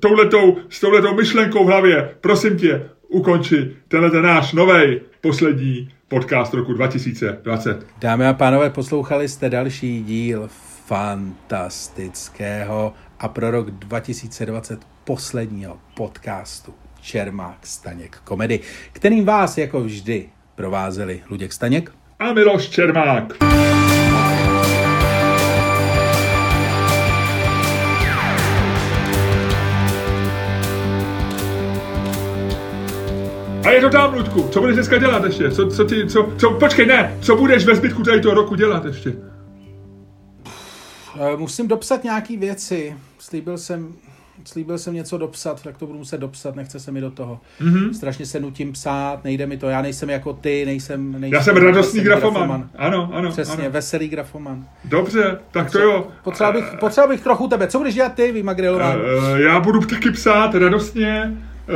touhletou, s touhletou myšlenkou v hlavě, prosím tě, ukonči tenhle ten náš novej, poslední podcast roku 2020. Dámy a pánové, poslouchali jste další díl fantastického a pro rok 2020 posledního podcastu Čermák Staněk komedy, kterým vás jako vždy provázeli Luděk Staněk. A Miloš Čermák. A je to tam, Ludku. Co budeš dneska dělat ještě? Co, co ti, co, co, počkej, ne, co budeš ve zbytku tady toho roku dělat ještě? Eh, Musím dopsat nějaký věci. Slíbil jsem, slíbil jsem něco dopsat, tak to budu muset dopsat, nechce se mi do toho. Mhm. Mm-hmm. Strašně se nutím psát, nejde mi to, já nejsem jako ty, nejsem... nejsem Já jsem radostný veselý grafoman. Ano, ano, Přesně, ano. veselý grafoman. Dobře, tak to jo. Potřeboval bych, potřeboval bych trochu tebe. Co budeš dělat ty, vymagrilován? Eh, Já budu taky psát radostně. eh,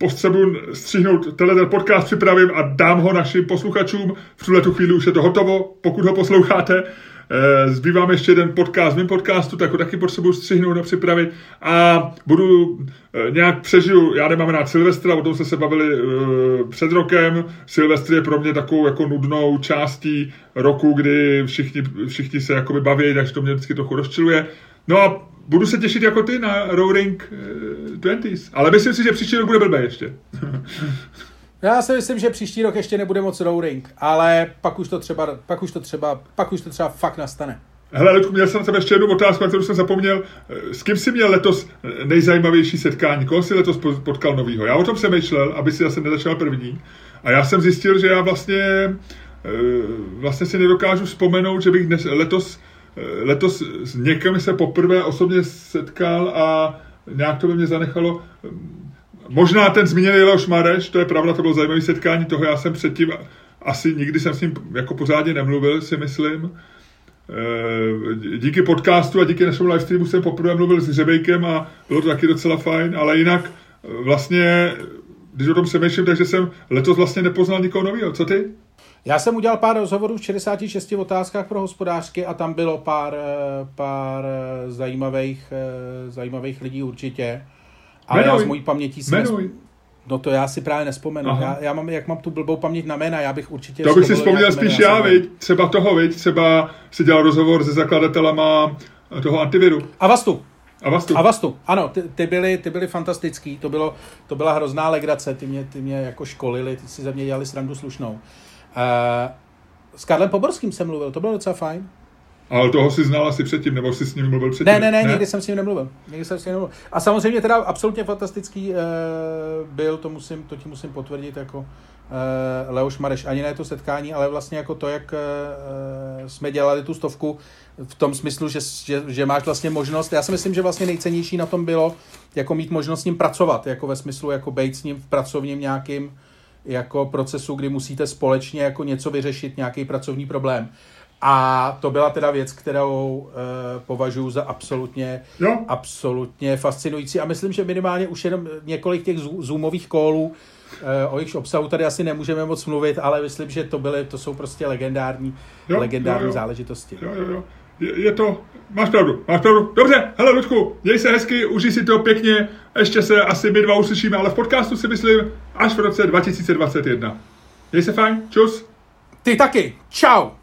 Potřebuji střihnout tenhle ten podcast, připravím a dám ho našim posluchačům. V tuhle tu chvíli už je to hotovo, pokud ho posloucháte. Eh, Zbývá mi ještě jeden podcast v mém podcastu, tak ho taky potřebuji střihnout a připravit. A budu eh, nějak přežiju, já nemám rád Silvestra, o tom jsme se bavili eh, před rokem. Silvestr je pro mě takovou jako nudnou částí roku, kdy všichni, všichni se jakoby baví, takže to mě vždycky trochu rozčiluje. No a budu se těšit jako ty na Roaring eh, Twenties. Ale myslím si, že příští rok bude blbé ještě. Já si myslím, že příští rok ještě nebude moc roaring, ale pak už to třeba, pak už to třeba, pak už to třeba fakt nastane. Hele, Ludku, měl jsem na tebe ještě jednu otázku, kterou jsem zapomněl. Eh, S kým jsi měl letos nejzajímavější setkání? Koho jsi letos po- potkal novýho? Já o tom přemýšlel, aby si zase nezačal první. A já jsem zjistil, že já vlastně, eh, vlastně si nedokážu vzpomenout, že bych dnes, letos, letos s někým se poprvé osobně setkal a nějak to by mě zanechalo. Možná ten zmíněný Leoš Mareš, to je pravda, to bylo zajímavé setkání, toho já jsem předtím asi nikdy jsem s ním jako pořádně nemluvil, si myslím. Eh, díky podcastu a díky našemu livestreamu jsem poprvé mluvil s Hřebejkem a bylo to taky docela fajn, ale jinak eh, vlastně, když o tom přemýšlím, takže jsem letos vlastně nepoznal nikoho nového. Co ty? Já jsem udělal pár rozhovorů v 66 otázkách pro hospodářky a tam bylo pár, eh, pár eh, zajímavých, eh, zajímavých lidí určitě. Ale Jmenuj. já z mojí pamětí si Jmenuj. No to já si právě nespomenu. Já, já, mám, jak mám tu blbou paměť na jména, já bych určitě... To bych si vzpomněl spíš já, viď? Třeba toho, viď? Třeba si dělal rozhovor se zakladatelama toho antiviru. A Vastu. A Vastu. A Vastu, ano, ty, ty, byly, ty byly fantastický, to, bylo, to byla hrozná legrace, ty mě, ty mě jako školili, ty si ze mě dělali srandu slušnou. S Karlem Poborským jsem mluvil, to bylo docela fajn. Ale toho si znal asi předtím, nebo jsi s ním mluvil předtím? Ne, ne, ne, ne? nikdy jsem s ním nemluvil. Nikdy jsem s ním nemluvil. A samozřejmě teda absolutně fantastický uh, byl, to, musím, to ti musím potvrdit, jako uh, Leoš Mareš. Ani ne to setkání, ale vlastně jako to, jak uh, jsme dělali tu stovku, v tom smyslu, že, že, že máš vlastně možnost, já si myslím, že vlastně nejcennější na tom bylo, jako mít možnost s ním pracovat, jako ve smyslu, jako být s ním v pracovním nějakým jako procesu, kdy musíte společně jako něco vyřešit, nějaký pracovní problém. A to byla teda věc, kterou e, považuji za absolutně, jo. absolutně fascinující. A myslím, že minimálně už jenom několik těch zoomových kólů, e, o jejich obsahu tady asi nemůžeme moc mluvit, ale myslím, že to byly, to jsou prostě legendární, jo, legendární jo, jo. záležitosti. Jo, jo, jo. Je, je to, máš pravdu, máš pravdu. Dobře, hele Ludku, děj se hezky, užij si to pěkně, ještě se asi my dva uslyšíme, ale v podcastu si myslím až v roce 2021. Děj se fajn, čus. Ty taky, čau.